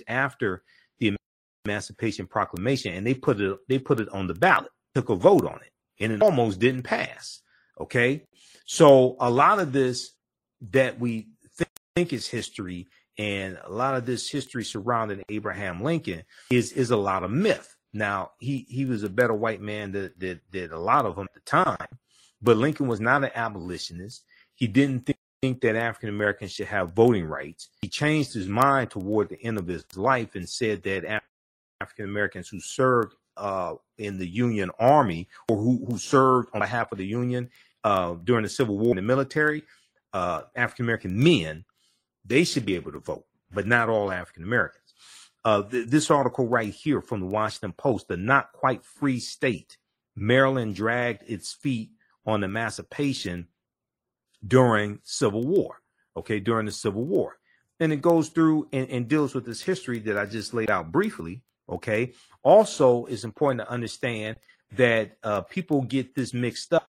after the Emancipation Proclamation, and they put it they put it on the ballot, took a vote on it, and it almost didn't pass. Okay, so a lot of this that we think is history and a lot of this history surrounding Abraham Lincoln is is a lot of myth. Now he he was a better white man than, than, than a lot of them at the time, but Lincoln was not an abolitionist. He didn't think, that African Americans should have voting rights. He changed his mind toward the end of his life and said that African Americans who served uh, in the Union Army or who, who served on behalf of the Union uh, during the Civil War in the military, uh, African American men they should be able to vote, but not all African Americans. Uh, th- this article right here from the Washington Post, the not quite free state, Maryland dragged its feet on emancipation during Civil War. Okay, during the Civil War. And it goes through and, and deals with this history that I just laid out briefly. Okay. Also, it's important to understand that uh, people get this mixed up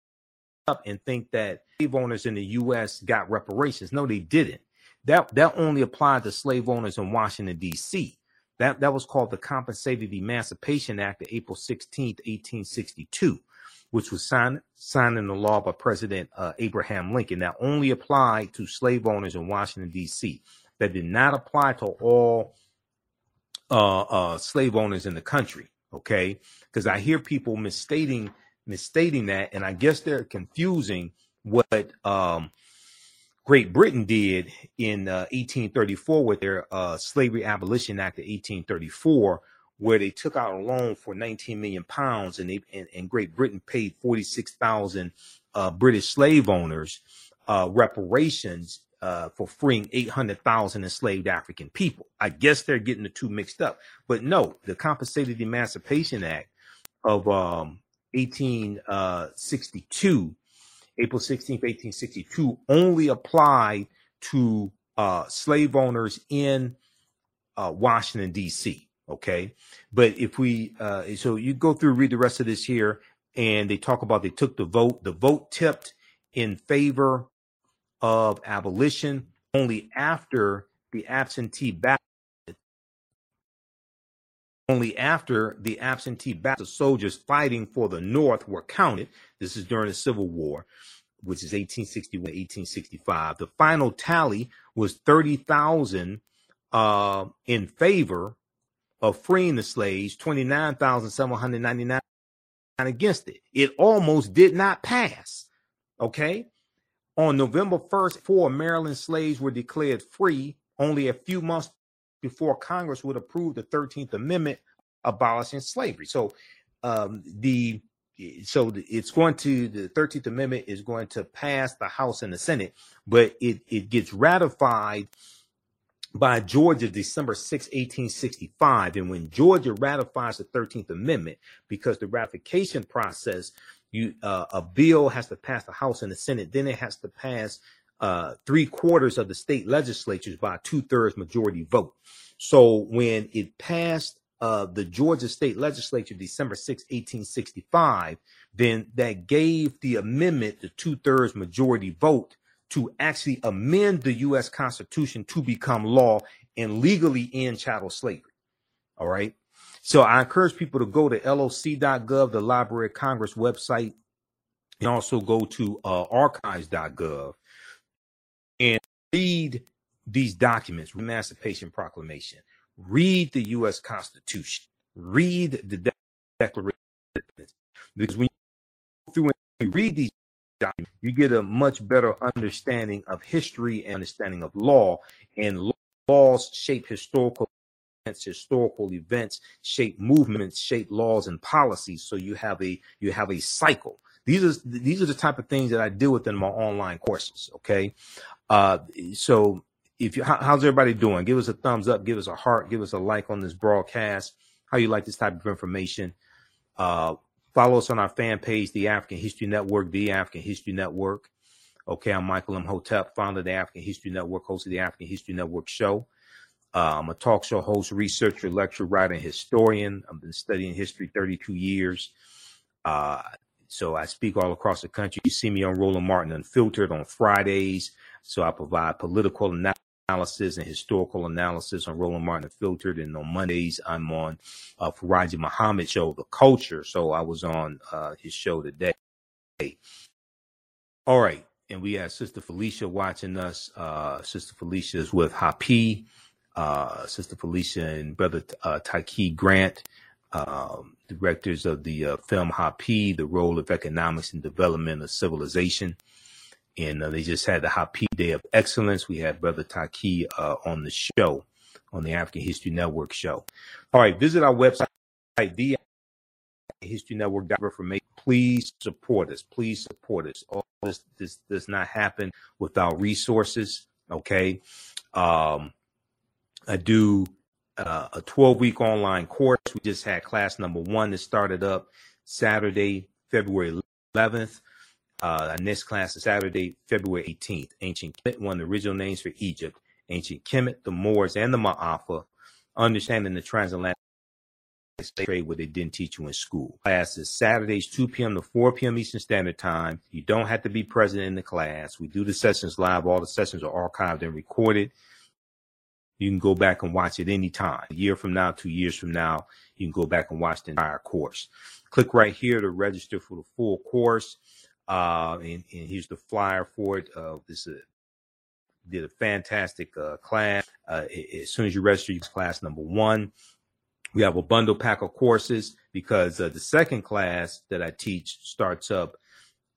and think that slave owners in the U.S. got reparations. No, they didn't. That that only applied to slave owners in Washington D.C. That that was called the Compensated Emancipation Act of April 16, 1862, which was signed signed into law by President uh, Abraham Lincoln. That only applied to slave owners in Washington D.C. That did not apply to all uh, uh, slave owners in the country. Okay, because I hear people misstating misstating that, and I guess they're confusing what um, Great Britain did in uh, 1834 with their uh, Slavery Abolition Act of 1834, where they took out a loan for 19 million pounds, and they and, and Great Britain paid 46,000 uh, British slave owners uh, reparations uh, for freeing 800,000 enslaved African people. I guess they're getting the two mixed up, but no, the Compensated Emancipation Act of um, 1862, April 16th, 1862, only applied to uh, slave owners in uh, Washington, D.C. Okay. But if we, uh, so you go through, read the rest of this here, and they talk about they took the vote. The vote tipped in favor of abolition only after the absentee ballot only after the absentee ballot soldiers fighting for the North were counted. This is during the Civil War, which is 1861, 1865. The final tally was 30,000 uh, in favor of freeing the slaves, 29,799 against it. It almost did not pass. Okay. On November 1st, four Maryland slaves were declared free only a few months before Congress would approve the 13th Amendment abolishing slavery. So um, the so it's going to the 13th Amendment is going to pass the House and the Senate, but it it gets ratified by Georgia December 6, 1865. And when Georgia ratifies the 13th Amendment, because the ratification process, you uh, a bill has to pass the House and the Senate, then it has to pass uh, three quarters of the state legislatures by two thirds majority vote. So when it passed uh, the Georgia state legislature December 6, 1865, then that gave the amendment the two thirds majority vote to actually amend the U.S. Constitution to become law and legally end chattel slavery. All right. So I encourage people to go to loc.gov, the Library of Congress website, and also go to uh, archives.gov and read these documents, Emancipation Proclamation, read the U.S. Constitution, read the de- Declaration, because when you go through and read these documents, you get a much better understanding of history and understanding of law, and laws shape historical events, historical events shape movements, shape laws and policies. So you have a you have a cycle. These are these are the type of things that I deal with in my online courses. Okay, uh, so if you, how, how's everybody doing? Give us a thumbs up, give us a heart, give us a like on this broadcast. How you like this type of information? Uh, follow us on our fan page, the African History Network, the African History Network. Okay, I'm Michael M. Imhotep, founder of the African History Network, host of the African History Network show. Uh, I'm a talk show host, researcher, lecturer, writer, and historian. I've been studying history 32 years. Uh, so I speak all across the country. You see me on Roland Martin Unfiltered on Fridays. So I provide political analysis and historical analysis on Roland Martin Filtered. And on Mondays, I'm on uh, Farajii Muhammad show, The Culture. So I was on uh, his show today. All right. And we have Sister Felicia watching us. Uh, Sister Felicia is with Hapi, uh, Sister Felicia and Brother uh, Tyke Grant, um, directors of the uh, film Hapi, The Role of Economics and Development of Civilization and uh, they just had the Happy Day of Excellence. We had Brother Taki uh, on the show, on the African History Network show. All right, visit our website, the History Network information. Please support us. Please support us. All this this does not happen without resources. Okay, um, I do uh, a 12 week online course. We just had class number one that started up Saturday, February 11th. Uh, our next class is Saturday, February 18th. Ancient Kemet, one of the original names for Egypt. Ancient Kemet, the Moors, and the Ma'afa, understanding the transatlantic trade what they didn't teach you in school. Class is Saturdays, 2 p.m. to 4 p.m. Eastern Standard Time. You don't have to be present in the class. We do the sessions live. All the sessions are archived and recorded. You can go back and watch it anytime. A year from now, two years from now, you can go back and watch the entire course. Click right here to register for the full course. Uh, and, and here's the flyer for it. Uh, this is a, did a fantastic uh, class. Uh, as soon as you register, you class number one. We have a bundle pack of courses because uh, the second class that I teach starts up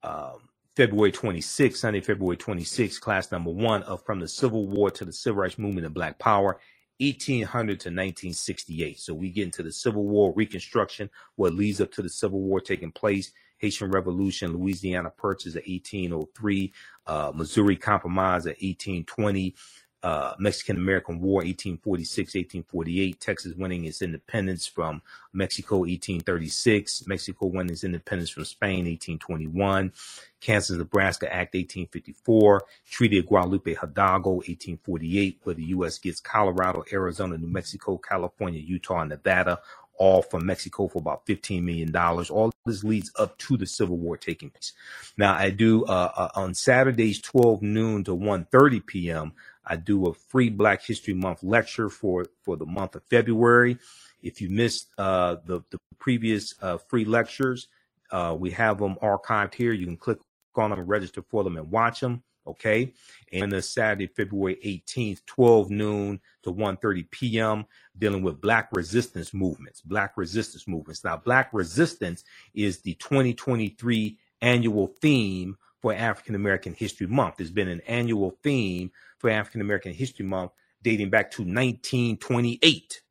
um, February 26th, Sunday, February 26th, class number one of From the Civil War to the Civil Rights Movement and Black Power, 1800 to 1968. So we get into the Civil War Reconstruction, what leads up to the Civil War taking place, Haitian Revolution, Louisiana Purchase of 1803, uh, Missouri Compromise of 1820, uh, Mexican American War, 1846, 1848, Texas winning its independence from Mexico, 1836, Mexico winning its independence from Spain, 1821, Kansas Nebraska Act, 1854, Treaty of Guadalupe Hidalgo, 1848, where the U.S. gets Colorado, Arizona, New Mexico, California, Utah, and Nevada, all from Mexico for about $15 million. All this leads up to the Civil War taking place. Now, I do uh, uh, on Saturdays, 12 noon to 1.30 p.m., I do a free Black History Month lecture for, for the month of February. If you missed uh, the, the previous uh, free lectures, uh, we have them archived here. You can click on them and register for them and watch them. Okay. And the Saturday, February 18th, 12 noon to 1.30 p.m., dealing with Black resistance movements, Black resistance movements. Now, Black resistance is the 2023 annual theme for African American History Month. There's been an annual theme for African American History Month dating back to 1928.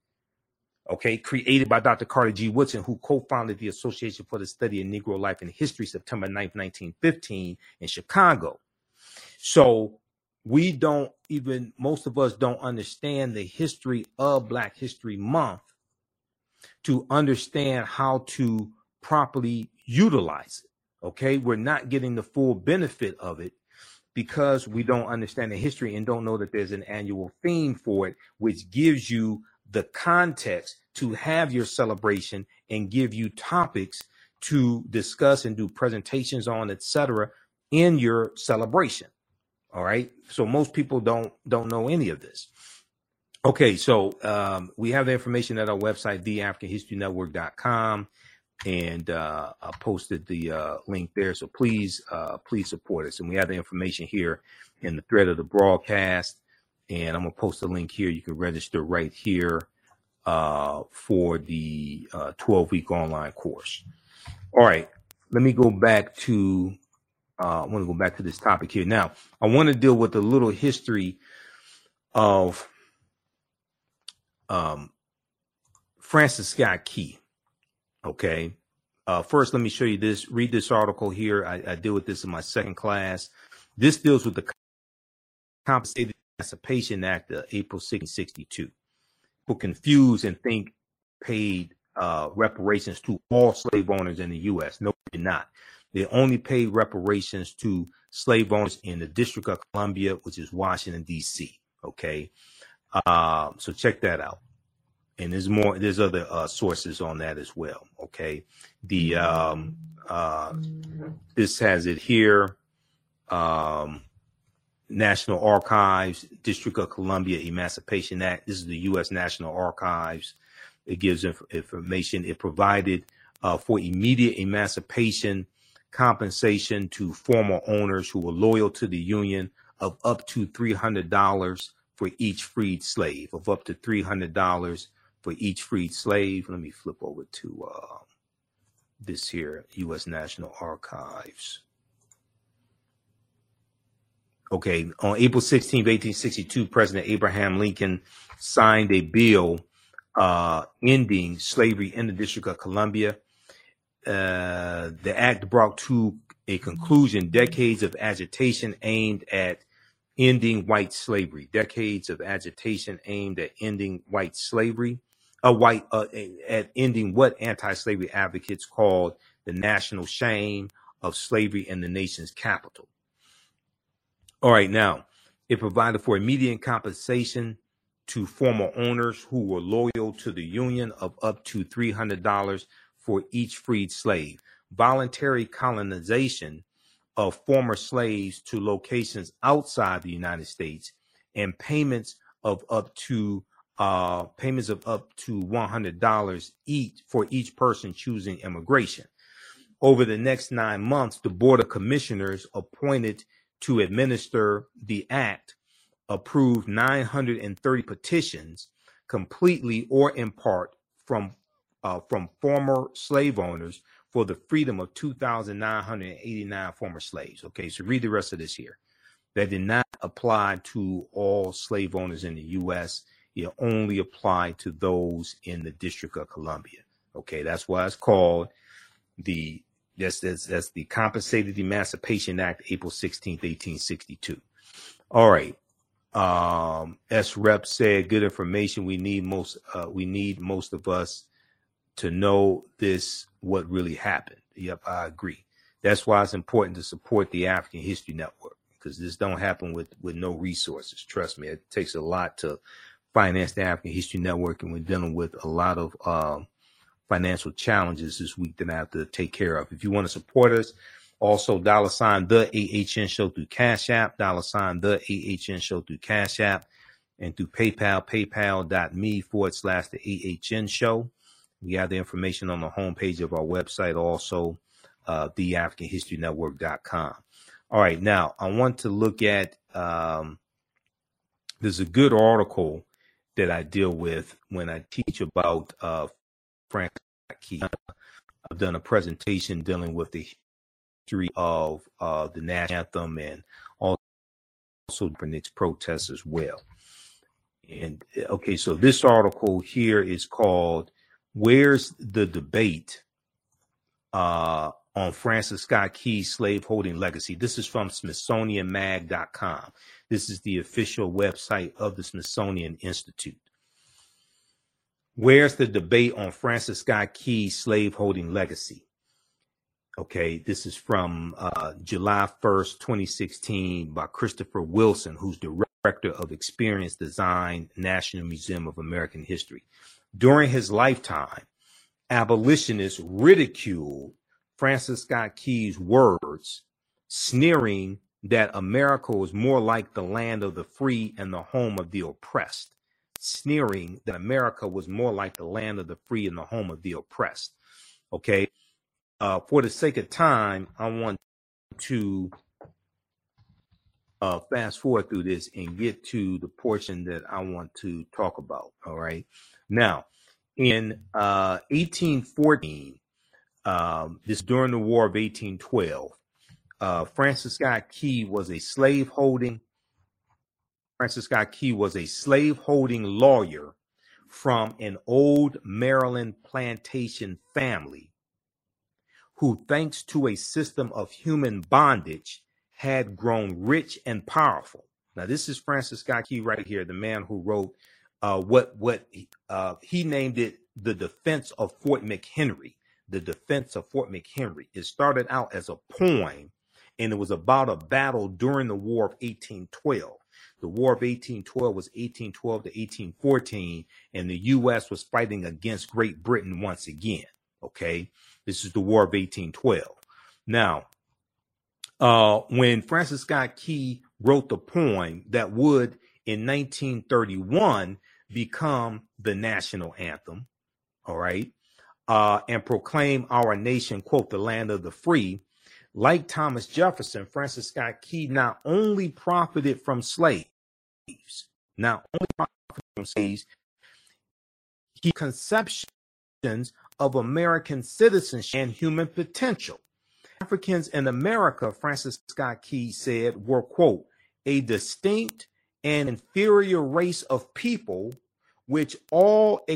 Okay, created by Dr. Carter G. Woodson, who co-founded the Association for the Study of Negro Life and History, September 9th, 1915, in Chicago. So we don't even, most of us don't understand the history of Black History Month to understand how to properly utilize it. Okay, we're not getting the full benefit of it because we don't understand the history and don't know that there's an annual theme for it, which gives you the context to have your celebration and give you topics to discuss and do presentations on, etc., in your celebration. All right. So most people don't don't know any of this. Okay, so um, we have the information at our website, theafricanhistorynetwork.com and uh, I posted the uh, link there. So please, uh, please support us. And we have the information here in the thread of the broadcast. And I'm gonna post a link here. You can register right here uh, for the uh, 12 week online course. All right, let me go back to. Uh, I want to go back to this topic here. Now, I want to deal with a little history of um, Francis Scott Key. Okay. Uh, first, let me show you this. Read this article here. I, I deal with this in my second class. This deals with the Compensated Emancipation Act of April 1662. People confuse and think paid uh, reparations to all slave owners in the U.S. No, they did not. They only paid reparations to slave owners in the District of Columbia, which is Washington, D.C. Okay. Uh, so check that out. And there's more there's other uh, sources on that as well okay? The um uh this has it here. Um national archives district of columbia emancipation act. This is the u.s national archives. It gives inf- information. It provided uh, for immediate emancipation compensation to former owners who were loyal to the union of up to $300 for each freed slave of up to $300 for each freed slave. Let me flip over to uh, this here, U.S. National Archives. Okay, on April 16, 1862, President Abraham Lincoln signed a bill uh, ending slavery in the District of Columbia. Uh, the act brought to a conclusion decades of agitation aimed at ending white slavery, decades of agitation aimed at ending white slavery a white uh, at ending what anti-slavery advocates called the national shame of slavery in the nation's capital. All right, now it provided for immediate compensation to former owners who were loyal to the Union of up to $300 for each freed slave. Voluntary colonization of former slaves to locations outside the United States and payments of up to uh, payments of up to $100 each for each person choosing immigration. Over the next nine months, the Board of Commissioners appointed to administer the act approved 930 petitions completely or in part from uh, from former slave owners for the freedom of 2,989 former slaves. Okay, so read the rest of this here. That did not apply to all slave owners in the U.S. It only applied to those in the District of Columbia. Okay, that's why it's called the that's that's, that's the Compensated Emancipation Act, April 16th, 1862. All right. Um, S Rep said, "Good information. We need most. Uh, we need most of us to know this. What really happened." Yep, I agree. That's why it's important to support the African History Network because this don't happen with with no resources. Trust me, it takes a lot to finance the African History Network, and we're dealing with a lot of um, financial challenges this week that I have to take care of. If you want to support us, also, dollar sign the AHN show through Cash App, dollar sign the AHN show through Cash App, and through PayPal, paypal.me forward slash the AHN show. We have the information on the homepage of our website, also uh, theafricanhistorynetwork.com. All right, now I want to look at um, there's a good article that I deal with when I teach about uh, Frank Key. I've done a presentation dealing with the history of uh, the national anthem and also Knicks protests as well. And okay, so this article here is called "Where's the Debate uh, on Francis Scott Key's Slaveholding Legacy?" This is from SmithsonianMag.com. This is the official website of the Smithsonian Institute. Where's the debate on Francis Scott Key's slaveholding legacy? Okay, this is from uh, July 1st, 2016, by Christopher Wilson, who's director of Experience Design, National Museum of American History. During his lifetime, abolitionists ridiculed Francis Scott Key's words, sneering that America was more like the land of the free and the home of the oppressed, sneering that America was more like the land of the free and the home of the oppressed. Okay uh, for the sake of time, I want to uh, fast forward through this and get to the portion that I want to talk about. All right. Now, in uh, 1814, um, this during the War of 1812, uh, Francis Scott Key was a slave holding. Francis Scott Key was a slave holding lawyer from an old Maryland plantation family who, thanks to a system of human bondage, had grown rich and powerful. Now, this is Francis Scott Key right here, the man who wrote uh, what what uh, he named it the defense of Fort McHenry. The defense of Fort McHenry. It started out as a poem, and it was about a battle during the War of 1812. The War of 1812 was 1812 to 1814, and the U.S. was fighting against Great Britain once again. Okay, this is the War of 1812. Now, uh, when Francis Scott Key wrote the poem that would, in 1931, become the national anthem, all right, uh, and proclaim our nation, quote, the land of the free, like Thomas Jefferson, Francis Scott Key not only profited from slaves, not only profited from slaves, he conceptions of American citizenship and human potential. Africans in America, Francis Scott Key said, were, quote, a distinct and inferior race of people, which all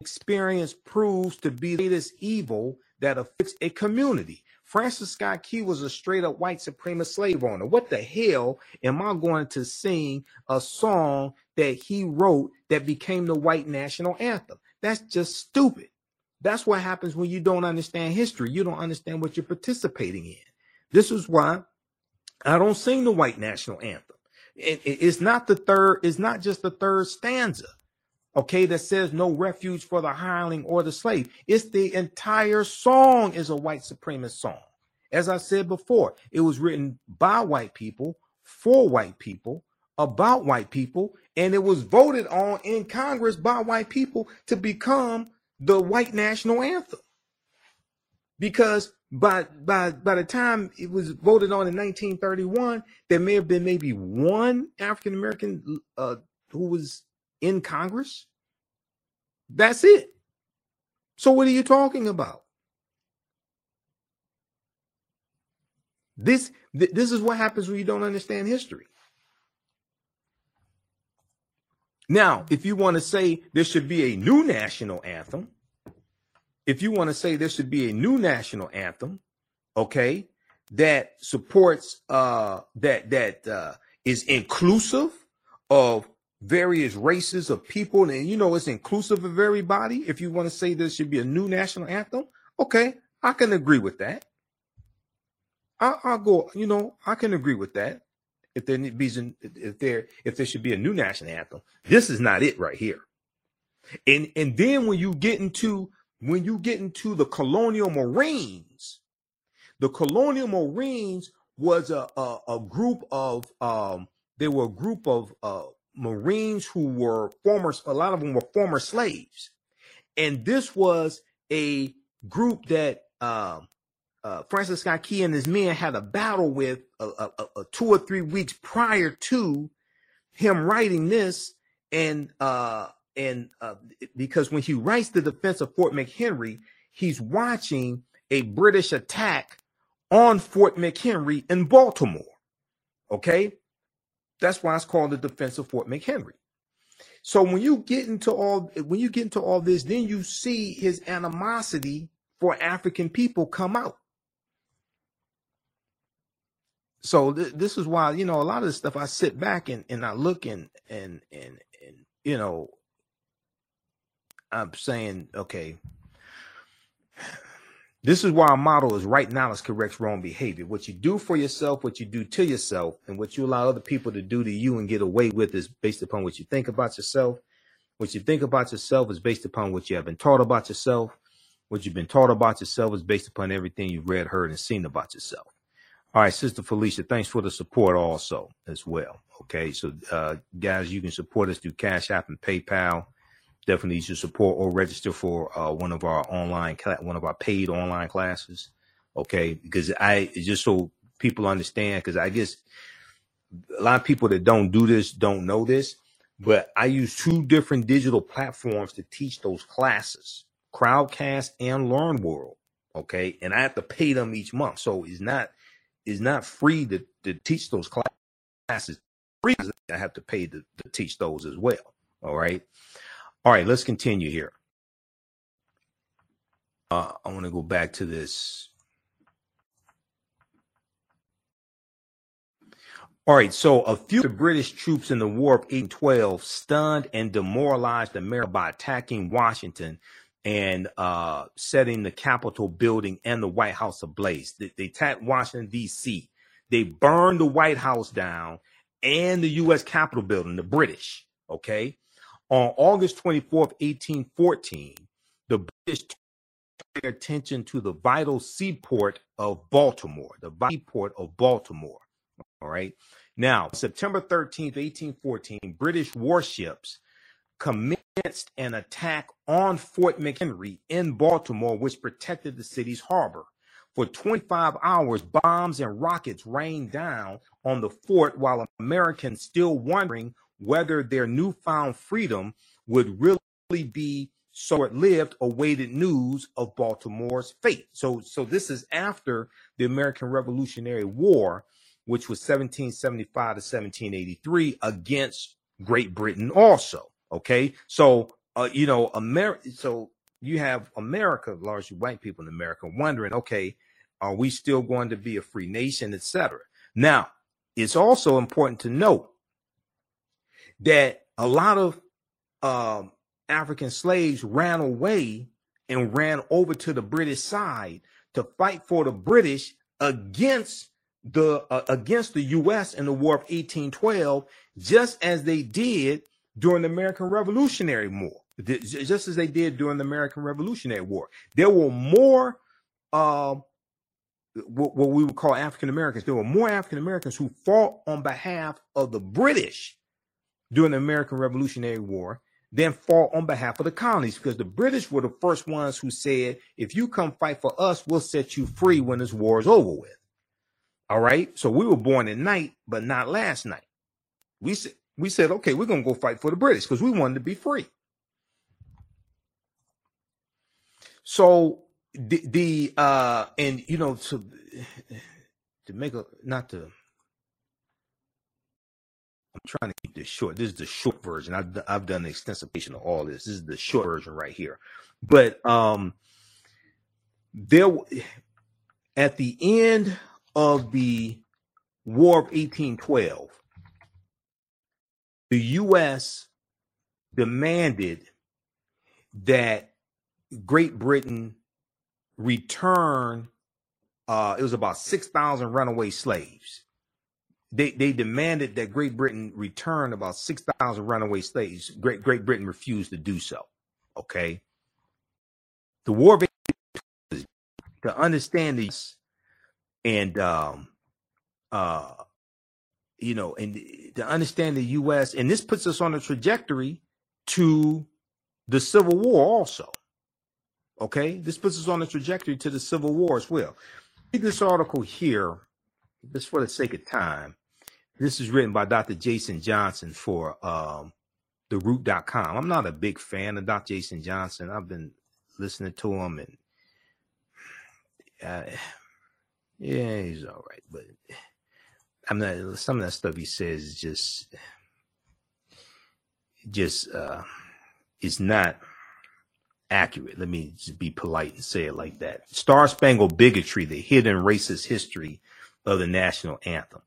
experience proves to be the greatest evil that afflicts a community. Francis Scott Key was a straight up white supremacist slave owner. What the hell am I going to sing a song that he wrote that became the white national anthem? That's just stupid. That's what happens when you don't understand history. You don't understand what you're participating in. This is why I don't sing the white national anthem. It, it, it's not the third, it's not just the third stanza. okay, that says no refuge for the hireling or the slave. It's the entire song is a white supremacist song. As I said before, it was written by white people, for white people, about white people, and it was voted on in Congress by white people to become the white national anthem. Because by by by the time it was voted on in 1931, there may have been maybe one African American uh, who was in Congress. That's it. So what are you talking about? This th- this is what happens when you don't understand history. Now, if you want to say there should be a new national anthem, if you want to say there should be a new national anthem, okay, that supports uh that that uh is inclusive of various races of people and you know it's inclusive of everybody if you want to say there should be a new national anthem okay i can agree with that. I, will go you know i can agree with that if there be if there if there should be a new national anthem. This is not it right here. And and then when you get into when you get into the colonial marines the colonial marines was a a, a group of um they were a group of uh Marines who were former, a lot of them were former slaves. And this was a group that uh, uh, Francis Scott Key and his men had a battle with a, a, a two or three weeks prior to him writing this. And uh, and uh, because when he writes the defense of Fort McHenry, he's watching a British attack on Fort McHenry in Baltimore. Okay. That's why it's called the defense of Fort McHenry. So when you get into all when you get into all this, then you see his animosity for African people come out. So th- this is why you know a lot of the stuff I sit back and, and I look and and and and you know I'm saying okay this is why our motto is right knowledge corrects wrong behavior. What you do for yourself, what you do to yourself, and what you allow other people to do to you and get away with is based upon what you think about yourself. What you think about yourself is based upon what you have been taught about yourself. What you've been taught about yourself is based upon everything you've read, heard, and seen about yourself. All right, Sister Felicia, thanks for the support also as well. Okay, so uh, guys, you can support us through Cash App and PayPal definitely you should support or register for uh, one of our online one of our paid online classes okay? Because i just so people understand because i guess a lot of people that don't do this don't know this but i use two different digital platforms to teach those classes crowdcast and learn world okay? And i have to pay them each month so it's not it's not free to, to teach those classes. Free i have to pay to, to teach those as well all right all right, let's continue here. Uh, I want to go back to this. All right, so a few British troops in the War of 1812 stunned and demoralized America by attacking Washington and uh, setting the Capitol building and the White House ablaze. They, they attacked Washington, D.C., they burned the White House down and the U.S. Capitol building, the British, okay? On August 24th, 1814, the British turned attention to the vital seaport of Baltimore, the seaport of Baltimore. All right. Now, September 13th, 1814, British warships commenced an attack on Fort McHenry in Baltimore, which protected the city's harbor. For 25 hours, bombs and rockets rained down on the fort while Americans still wondering whether their newfound freedom would really be short-lived awaited news of Baltimore's fate. So so this is after the American Revolutionary War, which was 1775 to 1783 against Great Britain also. Okay? So uh, you know, America so you have America, largely white people in America, wondering, okay, are we still going to be a free nation, etc. Now, it's also important to note that a lot of um, African slaves ran away and ran over to the British side to fight for the British against the uh, against the U.S. in the War of 1812, just as they did during the American Revolutionary War, just as they did during the American Revolutionary War. There were more, uh, what, what we would call African Americans. There were more African Americans who fought on behalf of the British during the American Revolutionary War then fought on behalf of the colonies because the British were the first ones who said, if you come fight for us, we'll set you free when this war is over with. All right. So we were born at night, but not last night. We said, we said, okay, we're going to go fight for the British because we wanted to be free. So the, the uh, and you know, to, to make a, not to, I'm trying to keep this short. This is the short version. I've, I've done an extensive patient of all this. This is the short version right here. But, um, there, at the end of the War of 1812, the U.S. demanded that Great Britain return. Uh, it was about six thousand runaway slaves. They they demanded that Great Britain return about six thousand runaway slaves. Great Great Britain refused to do so. Okay. The War to understand these and um uh you know, and to understand the U.S. and this puts us on a trajectory to the Civil War also. Okay, this puts us on a trajectory to the Civil War as well. Read this article here, just for the sake of time. This is written by Dr. Jason Johnson for um, TheRoot.com. I'm not a big fan of Dr. Jason Johnson. I've been listening to him, and uh, yeah, he's all right, but I'm not. Some of that stuff he says is just, just, uh, it's not accurate. Let me just be polite and say it like that. Star Spangled Bigotry, the hidden racist history of the national anthem.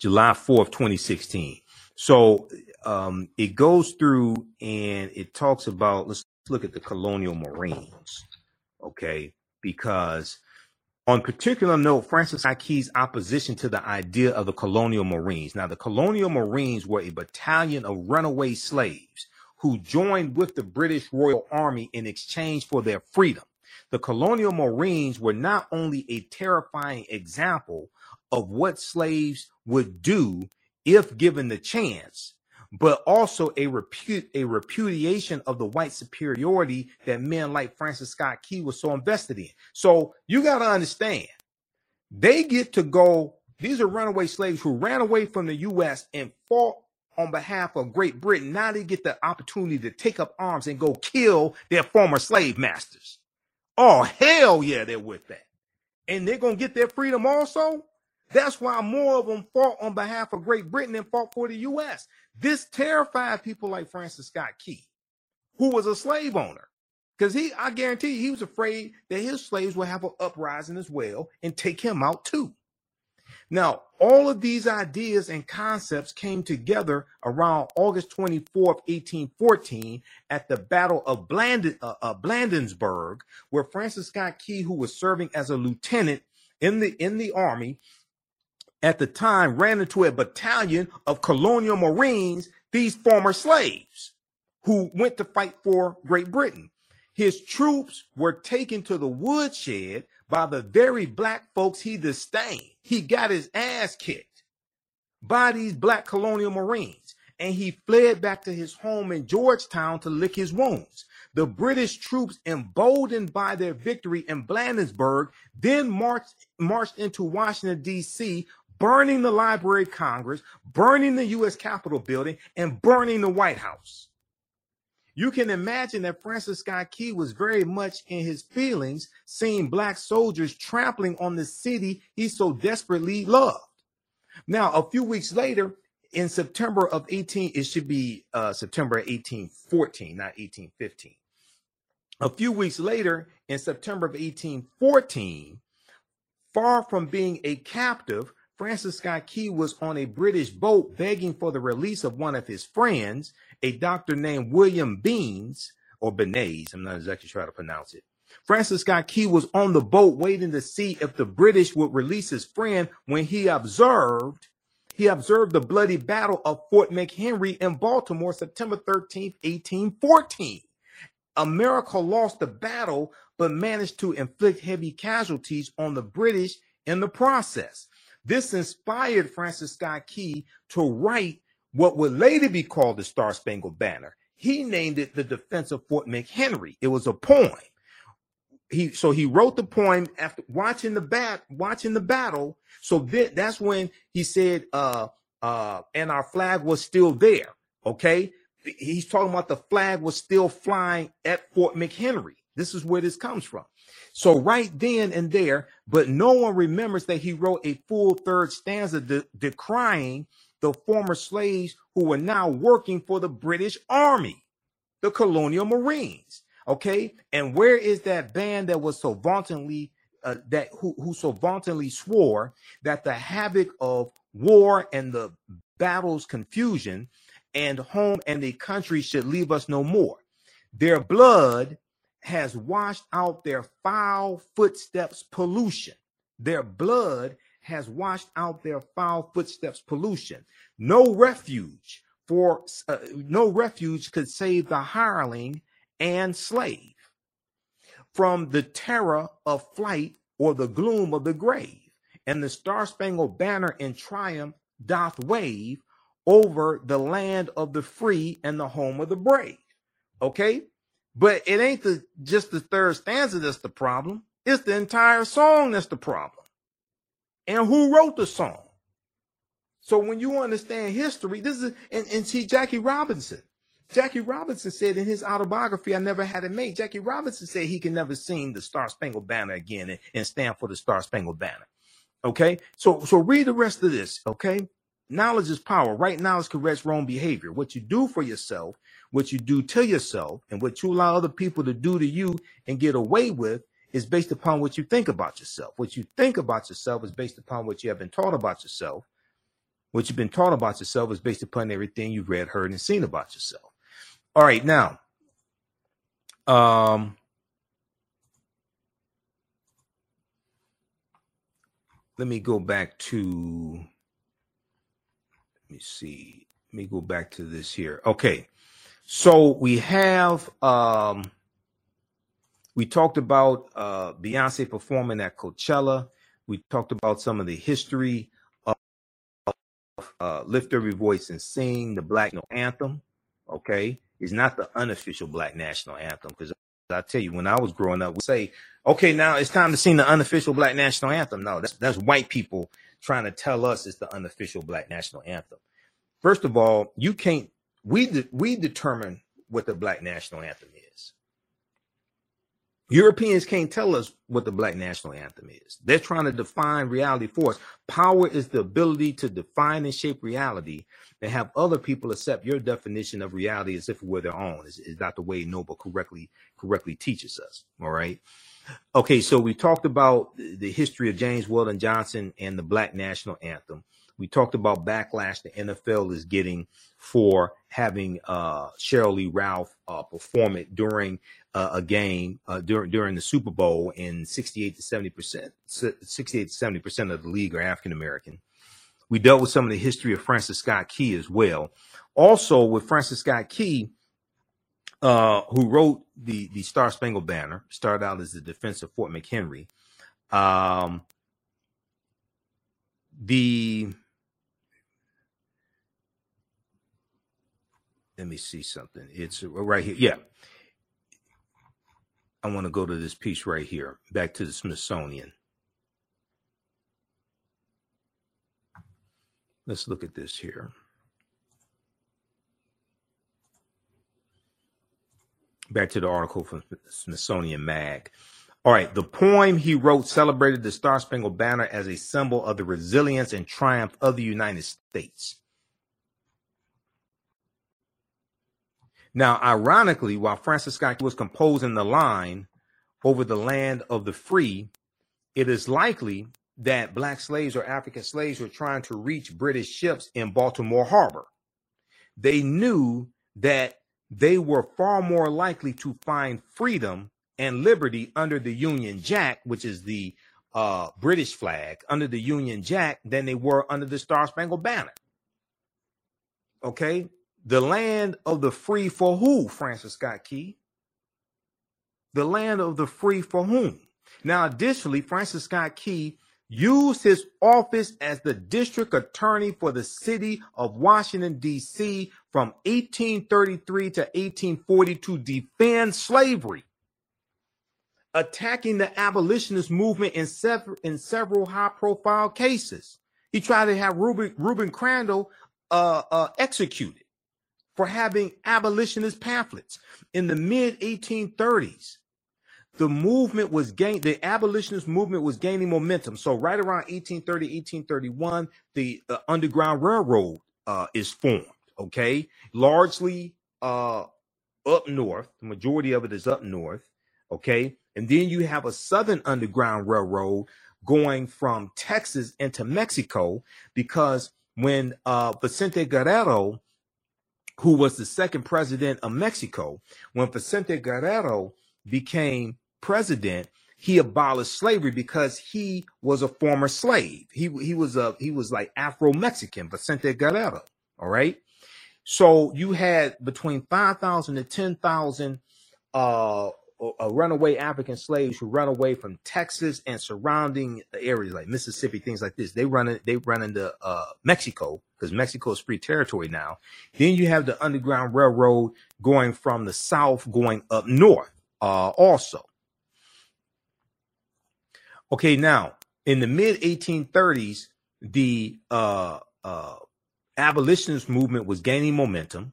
July 4th, 2016. So um, it goes through and it talks about, let's look at the colonial Marines, okay? Because on particular note, Francis Scott Key's opposition to the idea of the colonial Marines. Now, the colonial Marines were a battalion of runaway slaves who joined with the British Royal Army in exchange for their freedom. The colonial Marines were not only a terrifying example of what slaves would do if given the chance, but also a a repudiation of the white superiority that men like Francis Scott Key was so invested in. So you got to understand, they get to go. These are runaway slaves who ran away from the U.S. and fought on behalf of Great Britain, now they get the opportunity to take up arms and go kill their former slave masters. Oh, hell yeah, they're with that. And they're going to get their freedom also. That's why more of them fought on behalf of Great Britain and fought for the U.S. This terrified people like Francis Scott Key, who was a slave owner. Because he, I guarantee you, he was afraid that his slaves would have an uprising as well and take him out too. Now, all of these ideas and concepts came together around August 24th, 1814, at the Battle of Bland- uh, uh, Bladensburg, where Francis Scott Key, who was serving as a lieutenant in the in the army at the time, ran into a battalion of colonial Marines, these former slaves, who went to fight for Great Britain. His troops were taken to the woodshed by the very black folks he disdained. He got his ass kicked by these black colonial Marines and he fled back to his home in Georgetown to lick his wounds. The British troops, emboldened by their victory in Bladensburg, then marched, marched into Washington, D.C., burning the Library of Congress, burning the U.S. Capitol building, and burning the White House. You can imagine that Francis Scott Key was very much in his feelings seeing black soldiers trampling on the city he so desperately loved. Now, a few weeks later, in September of 18, it should be uh, September 1814, not 1815. A few weeks later, in September of 1814, far from being a captive, Francis Scott Key was on a British boat begging for the release of one of his friends, a doctor named William Beans, or Benes, I'm not exactly sure how to pronounce it. Francis Scott Key was on the boat waiting to see if the British would release his friend when he observed he observed the bloody battle of Fort McHenry in Baltimore, September 13, 1814. America lost the battle, but managed to inflict heavy casualties on the British in the process. This inspired Francis Scott Key to write what would later be called the Star Spangled Banner. He named it The Defense of Fort McHenry. It was a poem. He so he wrote the poem after watching the bat watching the battle. So th- that's when he said, uh, uh, and our flag was still there. Okay. He's talking about the flag was still flying at Fort McHenry. This is where this comes from. So right then and there, but no one remembers that he wrote a full third stanza de- decrying the former slaves who were now working for the British Army, the colonial Marines. Okay, and where is that band that was so vauntingly uh, that who, who so vauntingly swore that the havoc of war and the battle's confusion and home and the country should leave us no more. Their blood has washed out their foul footsteps pollution. Their blood has washed out their foul footsteps pollution. No refuge for uh, no refuge could save the hireling and slave from the terror of flight or the gloom of the grave. And the star spangled banner in triumph doth wave over the land of the free and the home of the brave. Okay. But it ain't the just the third stanza that's the problem. It's the entire song that's the problem. And who wrote the song? So when you understand history, this is and, and see Jackie Robinson. Jackie Robinson said in his autobiography, I never had it made. Jackie Robinson said he can never sing the Star Spangled Banner again and, and stand for the Star Spangled Banner. Okay. So so read the rest of this. Okay. Knowledge is power. Right knowledge corrects wrong behavior. What you do for yourself what you do to yourself and what you allow other people to do to you and get away with is based upon what you think about yourself. What you think about yourself is based upon what you have been taught about yourself. What you've been taught about yourself is based upon everything you've read, heard, and seen about yourself. All right, now, um, let me go back to, let me see, let me go back to this here. Okay. So we have um we talked about uh Beyonce performing at Coachella. We talked about some of the history of uh, Lift Every Voice and Sing, the Black No Anthem. Okay. It's not the unofficial Black National Anthem because I tell you, when I was growing up, we say, okay, now it's time to sing the unofficial Black National Anthem. No, that's that's white people trying to tell us it's the unofficial Black National Anthem. First of all, you can't we de- we determine what the black national anthem. Europeans can't tell us what the black national anthem is. They're trying to define reality for us. Power is the ability to define and shape reality and have other people accept your definition of reality as if it were their own. Is, is the way Noble correctly correctly teaches us. All right. Okay, so we talked about the history of James Weldon Johnson and the Black National Anthem. We talked about backlash the NFL is getting for having uh, Sheryl Lee Ralph uh, perform it during uh, a game uh, during during the Super Bowl, and 68 to 70 percent, 68 to 70 percent of the league are African American. We dealt with some of the history of Francis Scott Key as well. Also, with Francis Scott Key, uh, who wrote the the Star Spangled Banner, started out as the defense of Fort McHenry. Um, the let me see something. It's right here. Yeah. I want to go to this piece right here, back to the Smithsonian. Let's look at this here. Back to the article from Smithsonian Mag. All right, the poem he wrote celebrated the Star Spangled Banner as a symbol of the resilience and triumph of the United States. Now, ironically, while Francis Scott was composing the line over the land of the free, it is likely that black slaves or African slaves were trying to reach British ships in Baltimore Harbor. They knew that they were far more likely to find freedom and liberty under the Union Jack, which is the uh, British flag, under the Union Jack, than they were under the Star Spangled Banner. Okay, the land of the free for who, Francis Scott Key? The land of the free for whom? Now, additionally, Francis Scott Key used his office as the district attorney for the city of Washington, D.C. from 1833 to 1840 to defend slavery, attacking the abolitionist movement in, in several high profile cases. He tried to have Reuben Crandall uh, uh, executed for having abolitionist pamphlets in the mid 1830s the movement was gain the abolitionist movement was gaining momentum. So right around 1830, 1831, the uh, Underground Railroad uh, is formed. Okay, largely uh, up north. The majority of it is up north. Okay, and then you have a Southern Underground Railroad going from Texas into Mexico because when uh, Vicente Guerrero, who was the second president of Mexico, when Vicente Guerrero became president, he abolished slavery because he was a former slave. He he was a he was like Afro Mexican, Vicente Guerrero. All right. So you had between 5,000 to 10,000 uh, uh, runaway African slaves who run away from Texas and surrounding areas like Mississippi, things like this. They run they run into uh, Mexico because Mexico is free territory now. Then you have the Underground Railroad going from the south going up north uh, also. Okay, now in the mid 1830s, the uh, uh, abolitionist movement was gaining momentum.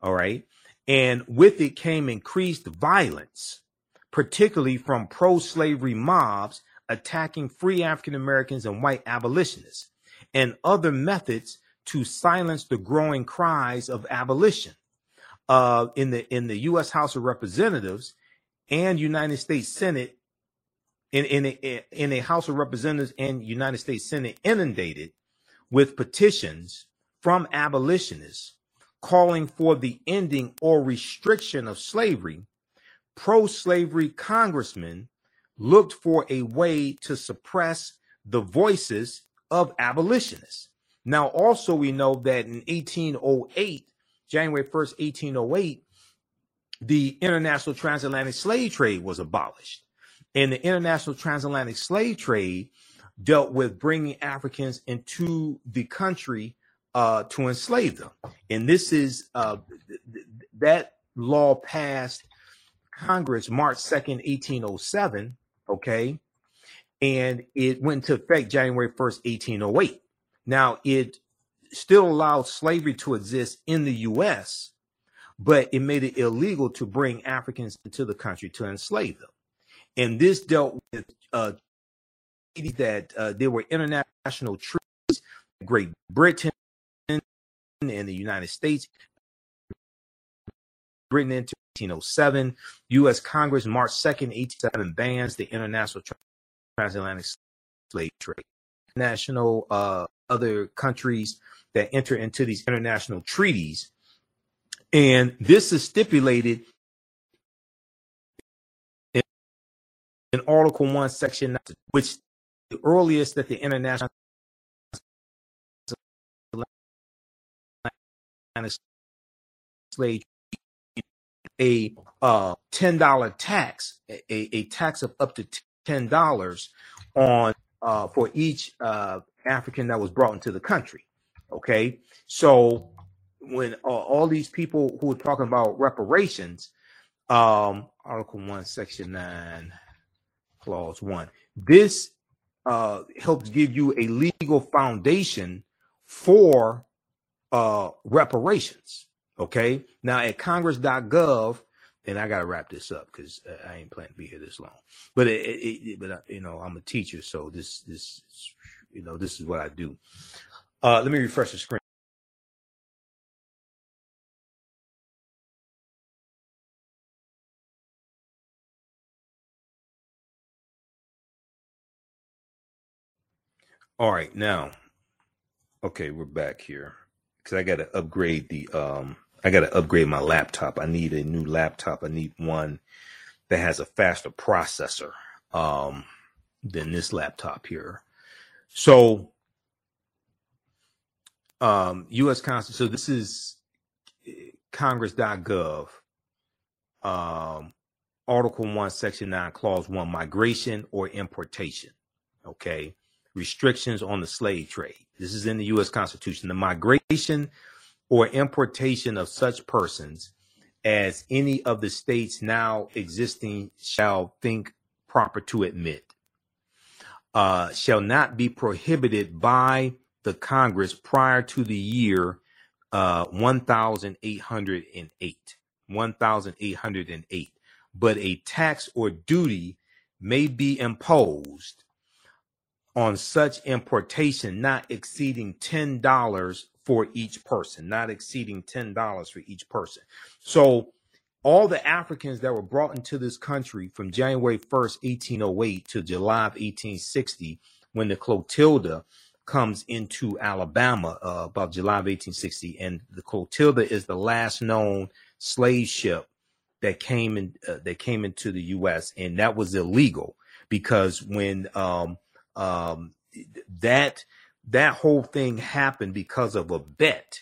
All right. And with it came increased violence, particularly from pro slavery mobs attacking free African Americans and white abolitionists, and other methods to silence the growing cries of abolition. Uh, in the in the U.S. House of Representatives and United States Senate, in in a, in a House of Representatives and United States Senate inundated with petitions from abolitionists calling for the ending or restriction of slavery, pro-slavery congressmen looked for a way to suppress the voices of abolitionists. Now, also, we know that in 1808, January 1st, 1808, the international transatlantic slave trade was abolished. And the international transatlantic slave trade dealt with bringing Africans into the country uh, to enslave them. And this is uh, th- th- that law passed Congress March 2nd, 1807. Okay. And it went into effect January 1st, 1808. Now, it still allowed slavery to exist in the U.S., but it made it illegal to bring Africans into the country to enslave them and this dealt with uh, that uh, there were international treaties, Great Britain and the United States. Britain into 1807, U.S. Congress March 2nd, 1807 bans the international transatlantic slave trade. National uh, other countries that enter into these international treaties, and this is stipulated in Article 1, Section 9, which the earliest that the international slave a uh, $10 tax, a, a tax of up to $10 on uh, for each uh, African that was brought into the country. Okay. So when uh, all these people who are talking about reparations, um, Article 1, Section 9, Clause 1. This uh, helps give you a legal foundation for uh, reparations. Okay. Now at congress.gov, and I got to wrap this up because I ain't planning to be here this long. But it, it, it but uh, you know, I'm a teacher, so this this you know this is what I do. Uh, let me refresh the screen. All right, now, okay, we're back here because I got to upgrade the um, I got to upgrade my laptop. I need a new laptop. I need one that has a faster processor. Um, than this laptop here. So, um, U.S. Constitution. So this is Congress.gov, um, Article One, Section Nine, Clause One: Migration or importation. Okay, restrictions on the slave trade. This is in the U.S. Constitution. The migration or importation of such persons as any of the states now existing shall think proper to admit, uh, shall not be prohibited by the Congress prior to the year uh, 1808. 1808. But a tax or duty may be imposed on such importation not exceeding $10 for each person, not exceeding $10 for each person. So all the Africans that were brought into this country from January 1st, 1808 to July of 1860, when the Clotilda comes into Alabama uh, about July of 1860, and the Clotilda is the last known slave ship that came in uh, that came into the U.S. and that was illegal because when um, um, that that whole thing happened because of a bet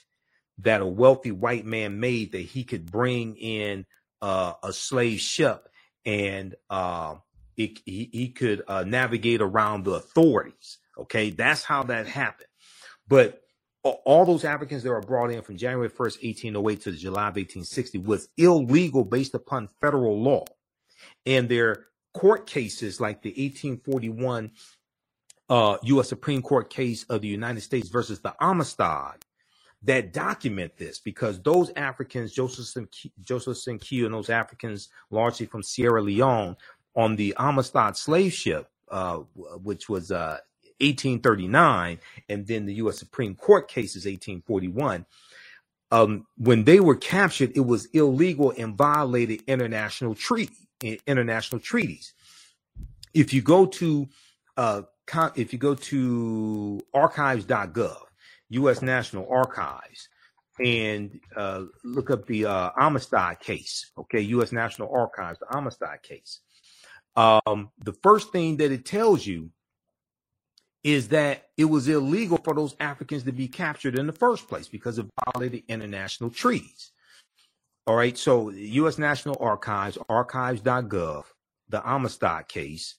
that a wealthy white man made that he could bring in uh, a slave ship and uh, it, he, he, could uh, navigate around the authorities. Okay, that's how that happened. But all those Africans that were brought in from January 1st, 1808 to July of 1860 was illegal based upon federal law. And their court cases like the 1841 uh, U.S. Supreme Court case of the United States versus the Amistad that document this because those Africans, Joseph Joseph Cinque and those Africans largely from Sierra Leone on the Amistad slave ship, uh, which was uh, 1839, and then the U.S. Supreme Court case is 1841. Um, when they were captured, it was illegal and violated international treaty, international treaties. If you go to uh, if you go to archives.gov, U.S. National Archives, and uh, look up the uh, Amistad case, okay, U.S. National Archives, the Amistad case. Um, the first thing that it tells you is that it was illegal for those Africans to be captured in the first place because it violated international treaties. All right, so U.S. National Archives, archives.gov, the Amistad case,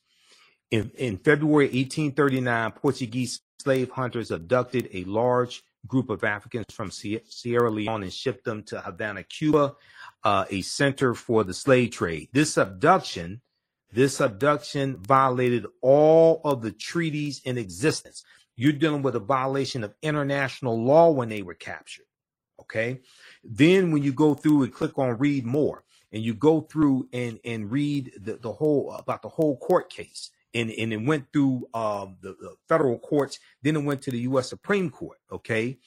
in, in February 1839, Portuguese slave hunters abducted a large group of Africans from Sierra Leone and shipped them to Havana, Cuba, uh, a center for the slave trade. This abduction, this abduction violated all of the treaties in existence. You're dealing with a violation of international law when they were captured. Okay. Then when you go through and click on read more and you go through and, and read the, the whole about the whole court case and, and it went through um, the, the, federal courts. Then it went to the U.S. Supreme Court. Okay,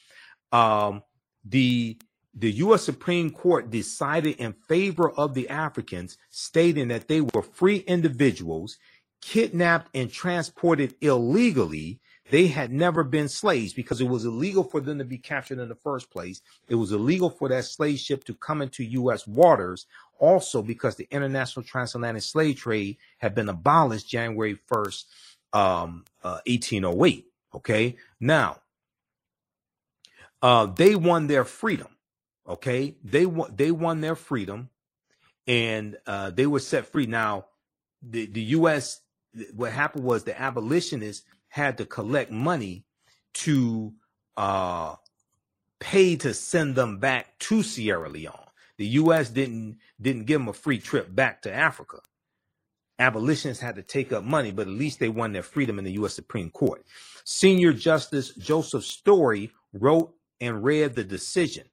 um, the the U.S. Supreme Court decided in favor of the Africans, stating that they were free individuals kidnapped and transported illegally. They had never been slaves because it was illegal for them to be captured in the first place. It was illegal for that slave ship to come into U.S. waters also because the international transatlantic slave trade had been abolished January 1st, um, uh, 1808. Okay. Now, uh, they won their freedom. Okay. They won, they won their freedom and, uh, they were set free. Now, the, the U.S., what happened was the abolitionists had to collect money to, uh, pay to send them back to Sierra Leone. The U.S. didn't didn't give them a free trip back to Africa. Abolitionists had to take up money, but at least they won their freedom in the U.S. Supreme Court. Senior Justice Joseph Story wrote and read the decision.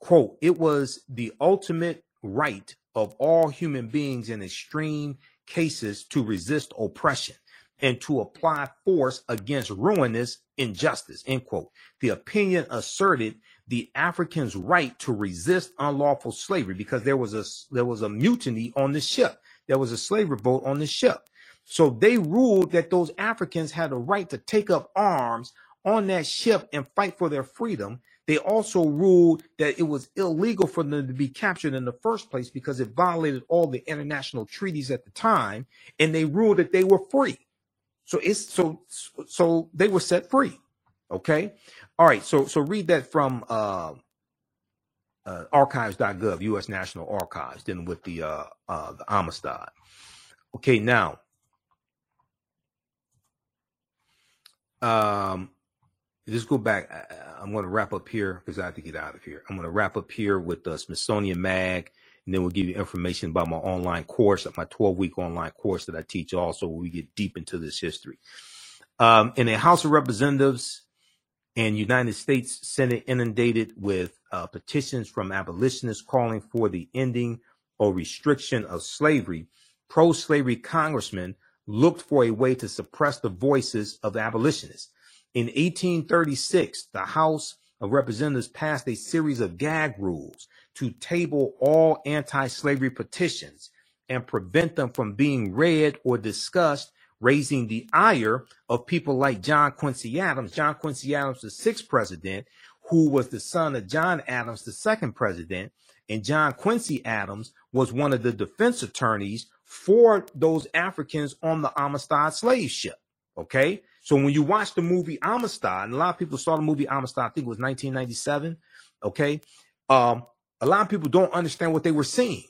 Quote, it was the ultimate right of all human beings in extreme cases to resist oppression and to apply force against ruinous injustice, end quote. The opinion asserted the Africans' right to resist unlawful slavery because there was a there was a mutiny on the ship. There was a slave revolt on the ship. So they ruled that those Africans had a right to take up arms on that ship and fight for their freedom. They also ruled that it was illegal for them to be captured in the first place because it violated all the international treaties at the time. And they ruled that they were free. So it's so so they were set free. Okay. All right. So so read that from uh, uh, archives.gov, U.S. National Archives, dealing with the uh, uh, the Amistad. Okay. Now, um, just go back. I, am going to wrap up here because I have to get out of here. I'm going to wrap up here with the Smithsonian Mag, and then we'll give you information about my online course, my 12 week online course that I teach. Also, we get deep into this history. Um, in the House of Representatives and United States Senate inundated with uh, petitions from abolitionists calling for the ending or restriction of slavery, pro-slavery congressmen looked for a way to suppress the voices of abolitionists. In 1836, the House of Representatives passed a series of gag rules to table all anti slavery petitions and prevent them from being read or discussed, raising the ire of people like John Quincy Adams. John Quincy Adams, the sixth president, who was the son of John Adams, the second president. And John Quincy Adams was one of the defense attorneys for those Africans on the Amistad slave ship. Okay. So when you watch the movie Amistad, and a lot of people saw the movie Amistad, I think it was 1997. Okay. Um, a lot of people don't understand what they were seeing.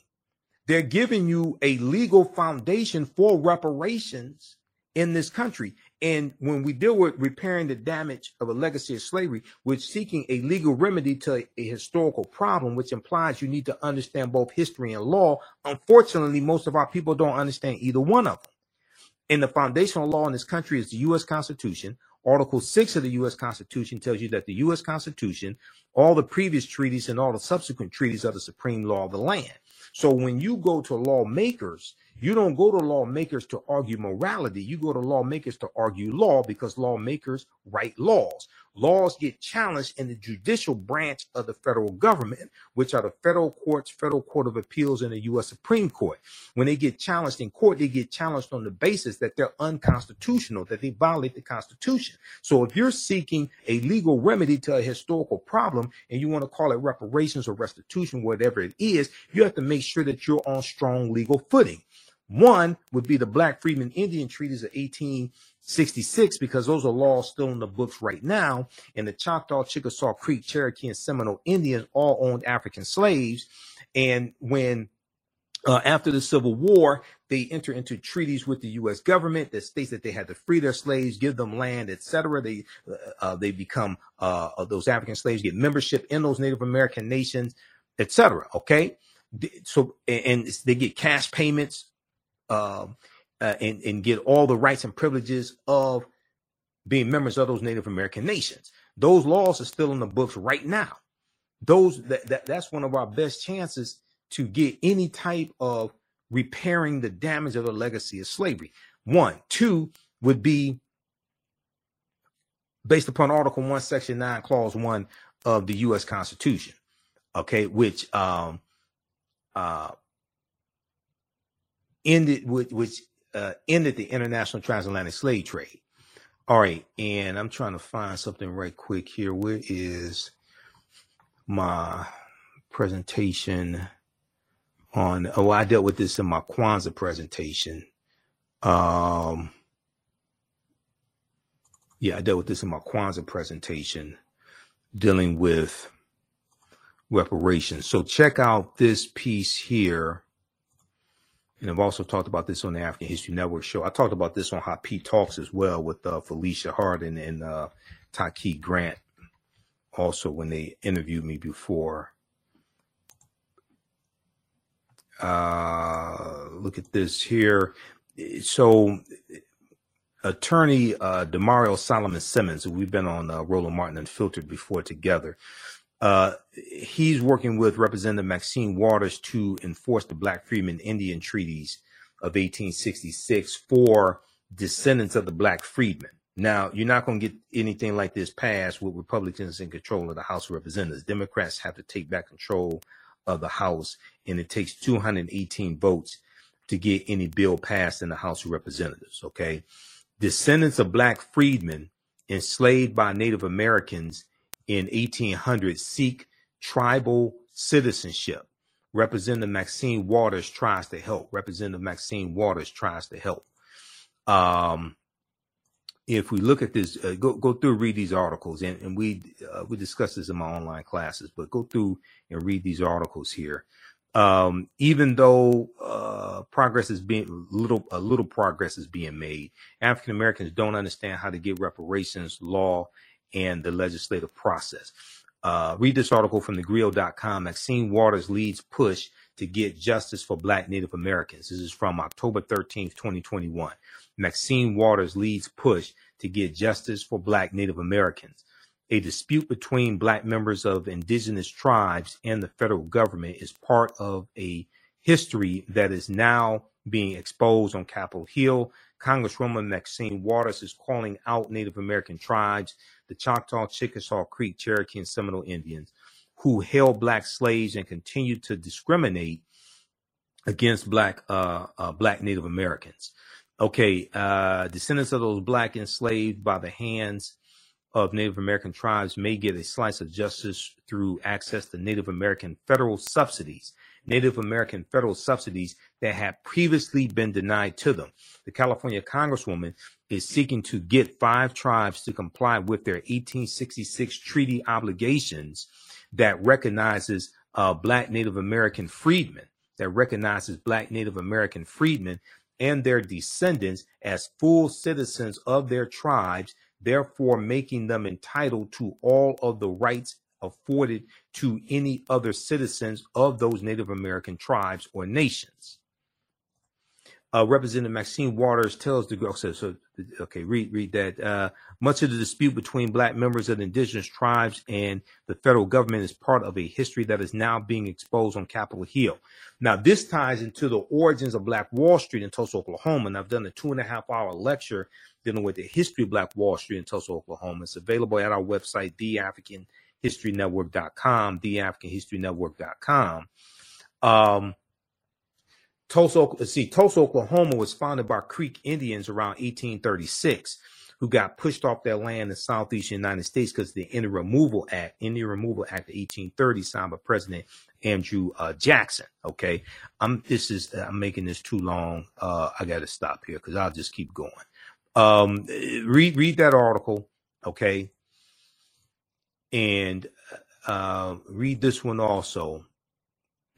They're giving you a legal foundation for reparations in this country. And when we deal with repairing the damage of a legacy of slavery, we're seeking a legal remedy to a, historical problem, which implies you need to understand both history and law. Unfortunately, most of our people don't understand either one of them. And the foundational law in this country is the U.S. Constitution. Article 6 of the U.S. Constitution tells you that the U.S. Constitution, all the previous treaties, and all the subsequent treaties are the supreme law of the land. So when you go to lawmakers you don't go to lawmakers to argue morality. You go to lawmakers to argue law because lawmakers write laws. Laws get challenged in the judicial branch of the federal government, which are the federal courts, Federal Court of Appeals, and the U.S. Supreme Court. When they get challenged in court, they get challenged on the basis that they're unconstitutional, that they violate the Constitution. So if you're seeking a legal remedy to a historical problem and you want to call it reparations or restitution, whatever it is, you have to make sure that you're on strong legal footing. One would be the Black Freedmen Indian Treaties of 1866, because those are laws still in the books right now. And the Choctaw, Chickasaw, Creek, Cherokee, and Seminole Indians all owned African slaves. And when uh, after the Civil War, they enter into treaties with the U.S. government that states that they had to free their slaves, give them land, etc. They uh, uh, they become uh, those African slaves get membership in those Native American nations, etc. Okay, so and they get cash payments um, uh, and, and get all the rights and privileges of being members of those Native American nations. Those laws are still in the books right now. Those that, that that's one of our best chances to get any type of repairing the damage of the legacy of slavery. One, two would be based upon Article One, Section Nine, Clause One of the U.S. Constitution. Okay, which um, uh, ended with which uh, ended the international transatlantic slave trade. All right, and I'm trying to find something right quick here. Where is my presentation on? Oh, I dealt with this in my Kwanzaa presentation. Um, yeah, I dealt with this in my Kwanzaa presentation, dealing with reparations. So check out this piece here and I've also talked about this on the African History Network show. I talked about this on Hot Pete Talks as well with uh, Felicia Hardin and uh, Taki Grant, also when they interviewed me before. Uh, look at this here. So, attorney uh, Damario Solomon Simmons, we've been on uh, Roland Martin Unfiltered before together, uh, he's working with Representative Maxine Waters to enforce the Black Freedmen Indian treaties of 1866 for descendants of the Black freedmen. Now, you're not going to get anything like this passed with Republicans in control of the House of Representatives. Democrats have to take back control of the House, and it takes 218 votes to get any bill passed in the House of Representatives. Okay. Descendants of Black freedmen enslaved by Native Americans in 1800 seek tribal citizenship. Representative Maxine Waters tries to help. Representative Maxine Waters tries to help. Um, if we look at this, uh, go go through read these articles, and, and we uh, we discuss this in my online classes, but go through and read these articles here. Um, even though uh, progress is being little, a little progress is being made, African Americans don't understand how to get reparations, law, and the legislative process. Uh, read this article from thegrio.com. Maxine Waters leads push to get justice for Black Native Americans. This is from October 13th, 2021. Maxine Waters leads push to get justice for Black Native Americans. A dispute between Black members of indigenous tribes and the federal government is part of a history that is now being exposed on Capitol Hill. Congresswoman Maxine Waters is calling out Native American tribes, the Choctaw, Chickasaw, Creek, Cherokee, and Seminole Indians, who held Black slaves and continued to discriminate against Black uh, uh, Black Native Americans. Okay, uh, descendants of those black enslaved by the hands of Native American tribes may get a slice of justice through access to Native American federal subsidies, Native American federal subsidies that had previously been denied to them. The California Congresswoman is seeking to get five tribes to comply with their 1866 treaty obligations that recognizes uh, Black Native American freedmen, that recognizes Black Native American freedmen and their descendants as full citizens of their tribes, therefore making them entitled to all of the rights afforded to any other citizens of those Native American tribes or nations uh, Representative Maxine Waters tells the girl, so, okay, read read that. Uh, much of the dispute between black members of the indigenous tribes and the federal government is part of a history that is now being exposed on Capitol Hill. Now, this ties into the origins of Black Wall Street in Tulsa, Oklahoma, and I've done a two and a half hour lecture dealing with the history of Black Wall Street in Tulsa, Oklahoma. It's available at our website, theafricanhistorynetwork.com, theafricanhistorynetwork.com. Um, Tulsa, see, Tulsa, Oklahoma was founded by Creek Indians around 1836, who got pushed off their land in southeastern United States because of the Indian Removal Act, Indian Removal Act of 1830, signed by President Andrew uh, Jackson. Okay, I'm this is I'm making this too long. Uh, I got to stop here because I'll just keep going. Um, read read that article, okay, and uh, read this one also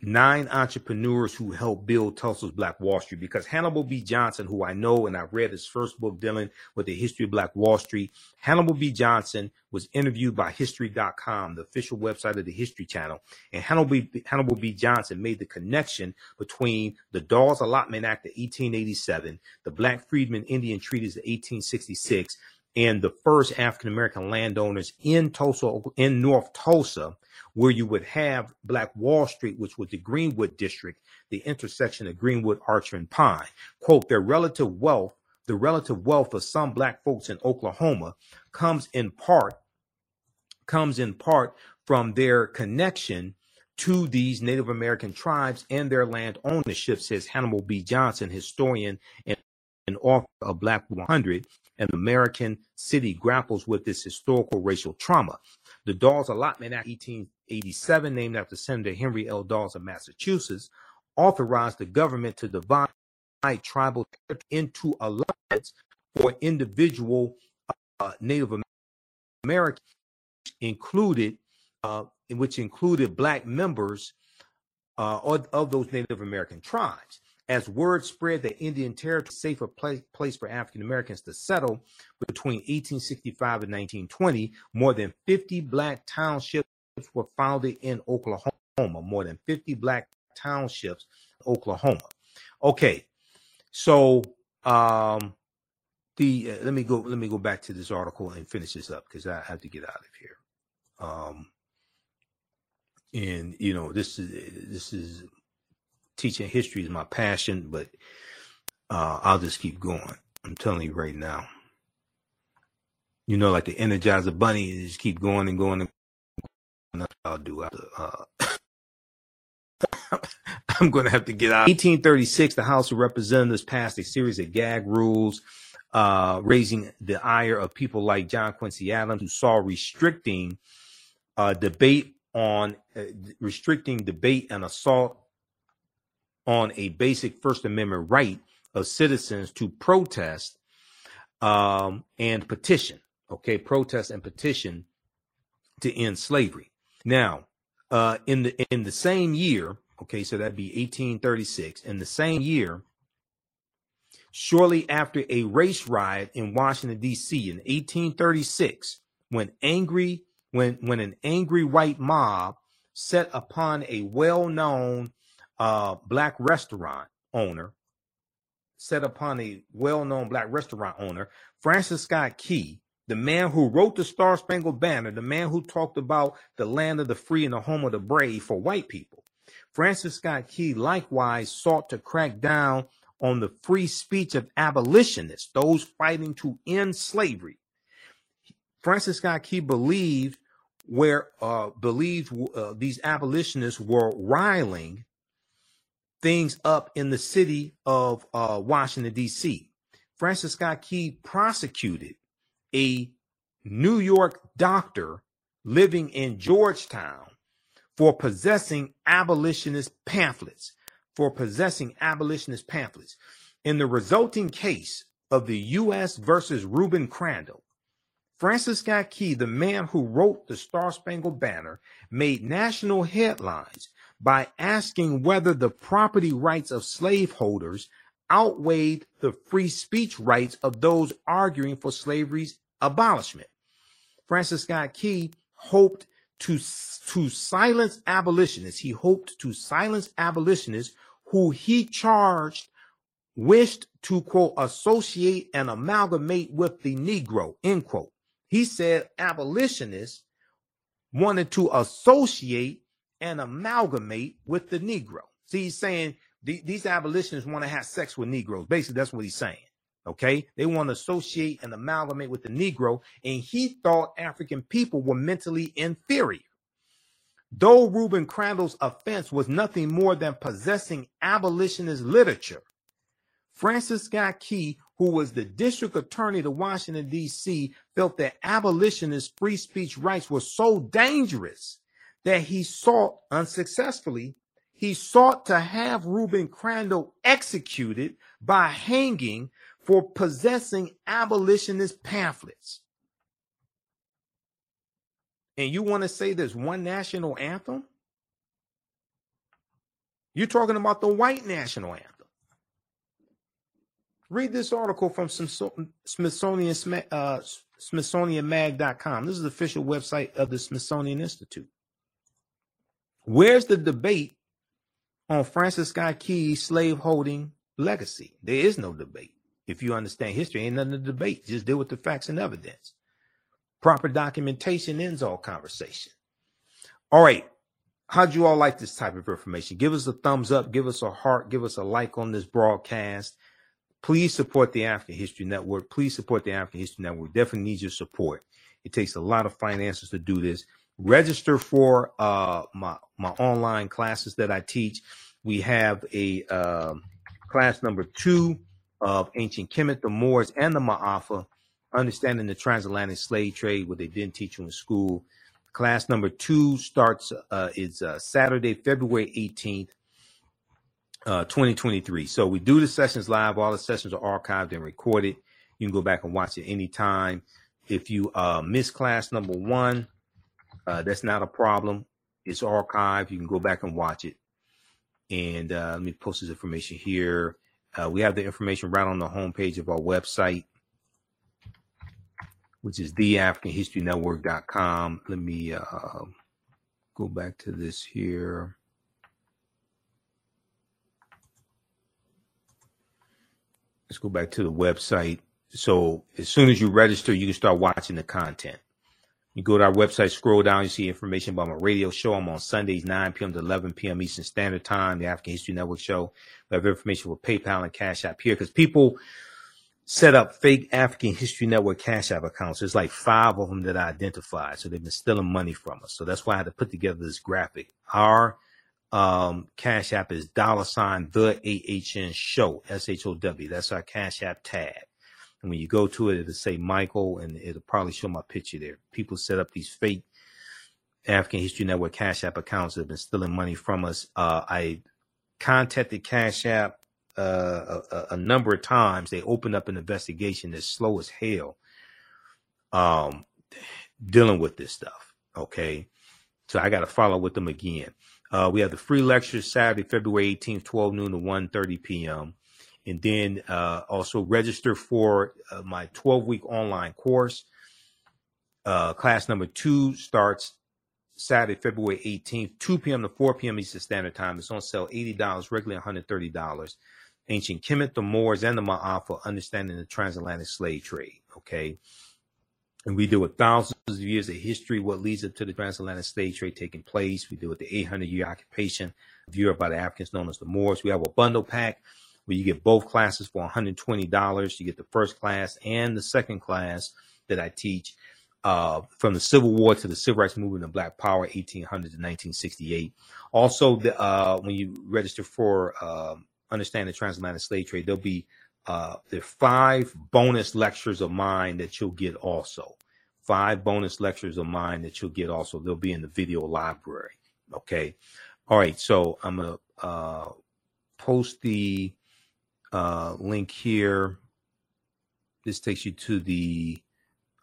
nine entrepreneurs who helped build Tulsa's Black Wall Street because Hannibal B. Johnson, who I know and I read his first book dealing with the history of Black Wall Street, Hannibal B. Johnson was interviewed by History.com, the official website of the History Channel. And Hannibal B. Hannibal B. Johnson made the connection between the Dawes Allotment Act of 1887, the Black Freedmen Indian Treaties of 1866, and the first African American landowners in Tulsa, in North Tulsa, where you would have Black Wall Street, which was the Greenwood district, the intersection of Greenwood, Archer, and Pine. Quote, their relative wealth, the relative wealth of some black folks in Oklahoma comes in part, comes in part from their connection to these Native American tribes and their land ownership, says Hannibal B. Johnson, historian and, author of Black 100 and American City grapples with this historical racial trauma. The Dawes Allotment Act 1887, named after Senator Henry L. Dawes of Massachusetts, authorized the government to divide tribal into allotments for individual uh, Native Americans, included, uh, which included black members uh, of, of those Native American tribes. As word spread that Indian Territory was a safer place, for African Americans to settle between 1865 and 1920, more than 50 black townships were founded in Oklahoma. More than 50 black townships Oklahoma. Okay, so um, the uh, let me go let me go back to this article and finish this up because I have to get out of here. Um, and you know this is this is teaching history is my passion, but uh, I'll just keep going. I'm telling you right now. You know, like the Energizer Bunny, just keep going and going and going. I'll do. Uh, I'm going to have to get out. 1836, the House of Representatives passed a series of gag rules, uh, raising the ire of people like John Quincy Adams, who saw restricting uh, debate on uh, restricting debate and assault on a basic First Amendment right of citizens to protest um, and petition. Okay, protest and petition to end slavery. Now, uh, in the in the same year, okay, so that'd be 1836. In the same year, shortly after a race riot in Washington D.C. in 1836, when angry when when an angry white mob set upon a well-known uh, black restaurant owner, set upon a well-known black restaurant owner, Francis Scott Key, the man who wrote the Star Spangled Banner, the man who talked about the land of the free and the home of the brave for white people. Francis Scott Key likewise sought to crack down on the free speech of abolitionists, those fighting to end slavery. Francis Scott Key believed where uh, believed uh, these abolitionists were riling things up in the city of uh, Washington D.C. Francis Scott Key prosecuted a New York doctor living in Georgetown for possessing abolitionist pamphlets, for possessing abolitionist pamphlets. In the resulting case of the U.S. versus Reuben Crandall, Francis Scott Key, the man who wrote the Star Spangled Banner, made national headlines by asking whether the property rights of slaveholders outweighed the free speech rights of those arguing for slavery's abolishment. Francis Scott Key hoped to, to silence abolitionists. He hoped to silence abolitionists who he charged wished to quote associate and amalgamate with the Negro, end quote. He said abolitionists wanted to associate and amalgamate with the Negro. See, he's saying these abolitionists want to have sex with Negroes. Basically, that's what he's saying. Okay. They want to associate and amalgamate with the Negro. And he thought African people were mentally inferior. Though Reuben Crandall's offense was nothing more than possessing abolitionist literature, Francis Scott Key, who was the district attorney to Washington, D.C., felt that abolitionist free speech rights were so dangerous that he sought unsuccessfully, he sought to have Reuben Crandall executed by hanging for possessing abolitionist pamphlets. And you want to say there's one national anthem? You're talking about the white national anthem. Read this article from Smithsonian, uh, SmithsonianMag.com. This is the official website of the Smithsonian Institute. Where's the debate on Francis Scott Key's slaveholding legacy? There is no debate. If you understand history, ain't nothing to debate. Just deal with the facts and evidence. Proper documentation ends all conversation. All right. How'd you all like this type of information? Give us a thumbs up, give us a heart, give us a like on this broadcast. Please support the African History Network. Please support the African History Network. Definitely need your support. It takes a lot of finances to do this. Register for uh, my my online classes that I teach. We have a uh, class number two of ancient Kemet, the Moors, and the Ma'afa, understanding the transatlantic slave trade, what they didn't teach you in school. Class number two starts uh, is uh, Saturday, February 18th uh, 2023. So we do the sessions live. All the sessions are archived and recorded. You can go back and watch it anytime. If you uh, miss class number one, uh, that's not a problem. It's archived. You can go back and watch it. And uh, let me post this information here. Uh, we have the information right on the homepage of our website, which is theafricanhistorynetwork.com. Let me uh, go back to this here. let's go back to the website. So as soon as you register, you can start watching the content. You go to our website, scroll down, you see information about my radio show. I'm on Sundays, 9 p.m. to 11 p.m. Eastern Standard Time, the African History Network show. We have information for PayPal and Cash App here because people set up fake African History Network Cash App accounts. There's like five of them that I identified. So they've been stealing money from us. So that's why I had to put together this graphic. Our um, Cash App is dollar sign the AHN show, S H O W. That's our Cash App tag. And when you go to it, it'll say Michael and it'll probably show my picture there. People set up these fake African History Network Cash App accounts that have been stealing money from us. Uh, I contacted Cash App uh, a, a, number of times. They opened up an investigation that's slow as hell, um, dealing with this stuff. Okay, so I got to follow with them again. Uh, we have the free lecture Saturday, February 18th, 12 noon to 1.30 p.m. And then uh, also register for uh, my 12 week online course. Uh, class number two starts Saturday, February 18th, 2 p.m. to 4 p.m. Eastern Standard Time. It's on sale $80, regularly $130. Ancient Kemet, the Moors, and the Ma'af for understanding the transatlantic slave trade. Okay. And we deal with thousands of years of history, what leads up to the transatlantic slave trade taking place. We deal with the 800 year occupation of Europe by the Africans known as the Moors. We have a bundle pack where you get both classes for $120. You get the first class and the second class that I teach uh, from the Civil War to the Civil Rights Movement and Black Power, 1800 to 1968. Also, the, uh, when you register for uh, Understand the Transatlantic Slave Trade, there'll be uh, there are five bonus lectures of mine that you'll get also. Five bonus lectures of mine that you'll get also. They'll be in the video library. Okay. All right. So I'm going to uh, post the uh, link here. This takes you to the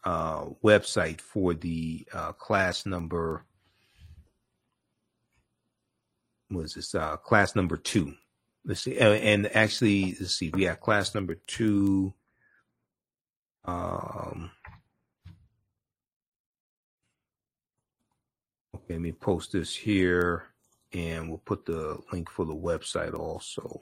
uh, website for the uh, class number. Was this uh, class number two? Let's see, and actually, let's see, we have class number two. Um, okay, let me post this here, and we'll put the link for the website also.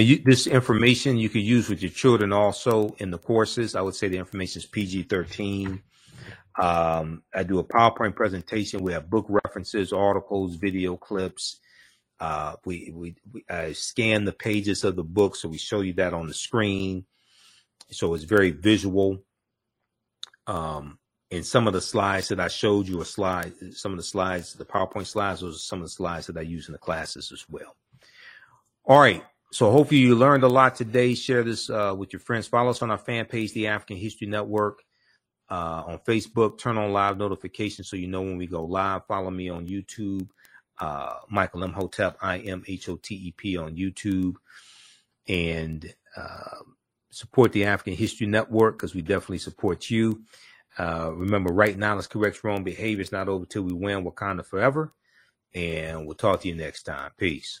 You, this information you can use with your children also in the courses. I would say the information is PG 13. Um, I do a PowerPoint presentation. We have book references, articles, video clips. Uh, we, we, we I scan the pages of the book, so we show you that on the screen. So it's very visual. Um, and some of the slides that I showed you are slides, some of the slides, the PowerPoint slides, those are some of the slides that I use in the classes as well. All right. So hopefully you learned a lot today. Share this uh, with your friends. Follow us on our fan page, the African History Network, uh, on Facebook. Turn on live notifications so you know when we go live. Follow me on YouTube, uh, Michael Imhotep, I M H O T E P on YouTube, and uh, support the African History Network because we definitely support you. Uh, remember, right now, let's correct wrong behavior. It's not over till we win Wakanda forever. And we'll talk to you next time. Peace.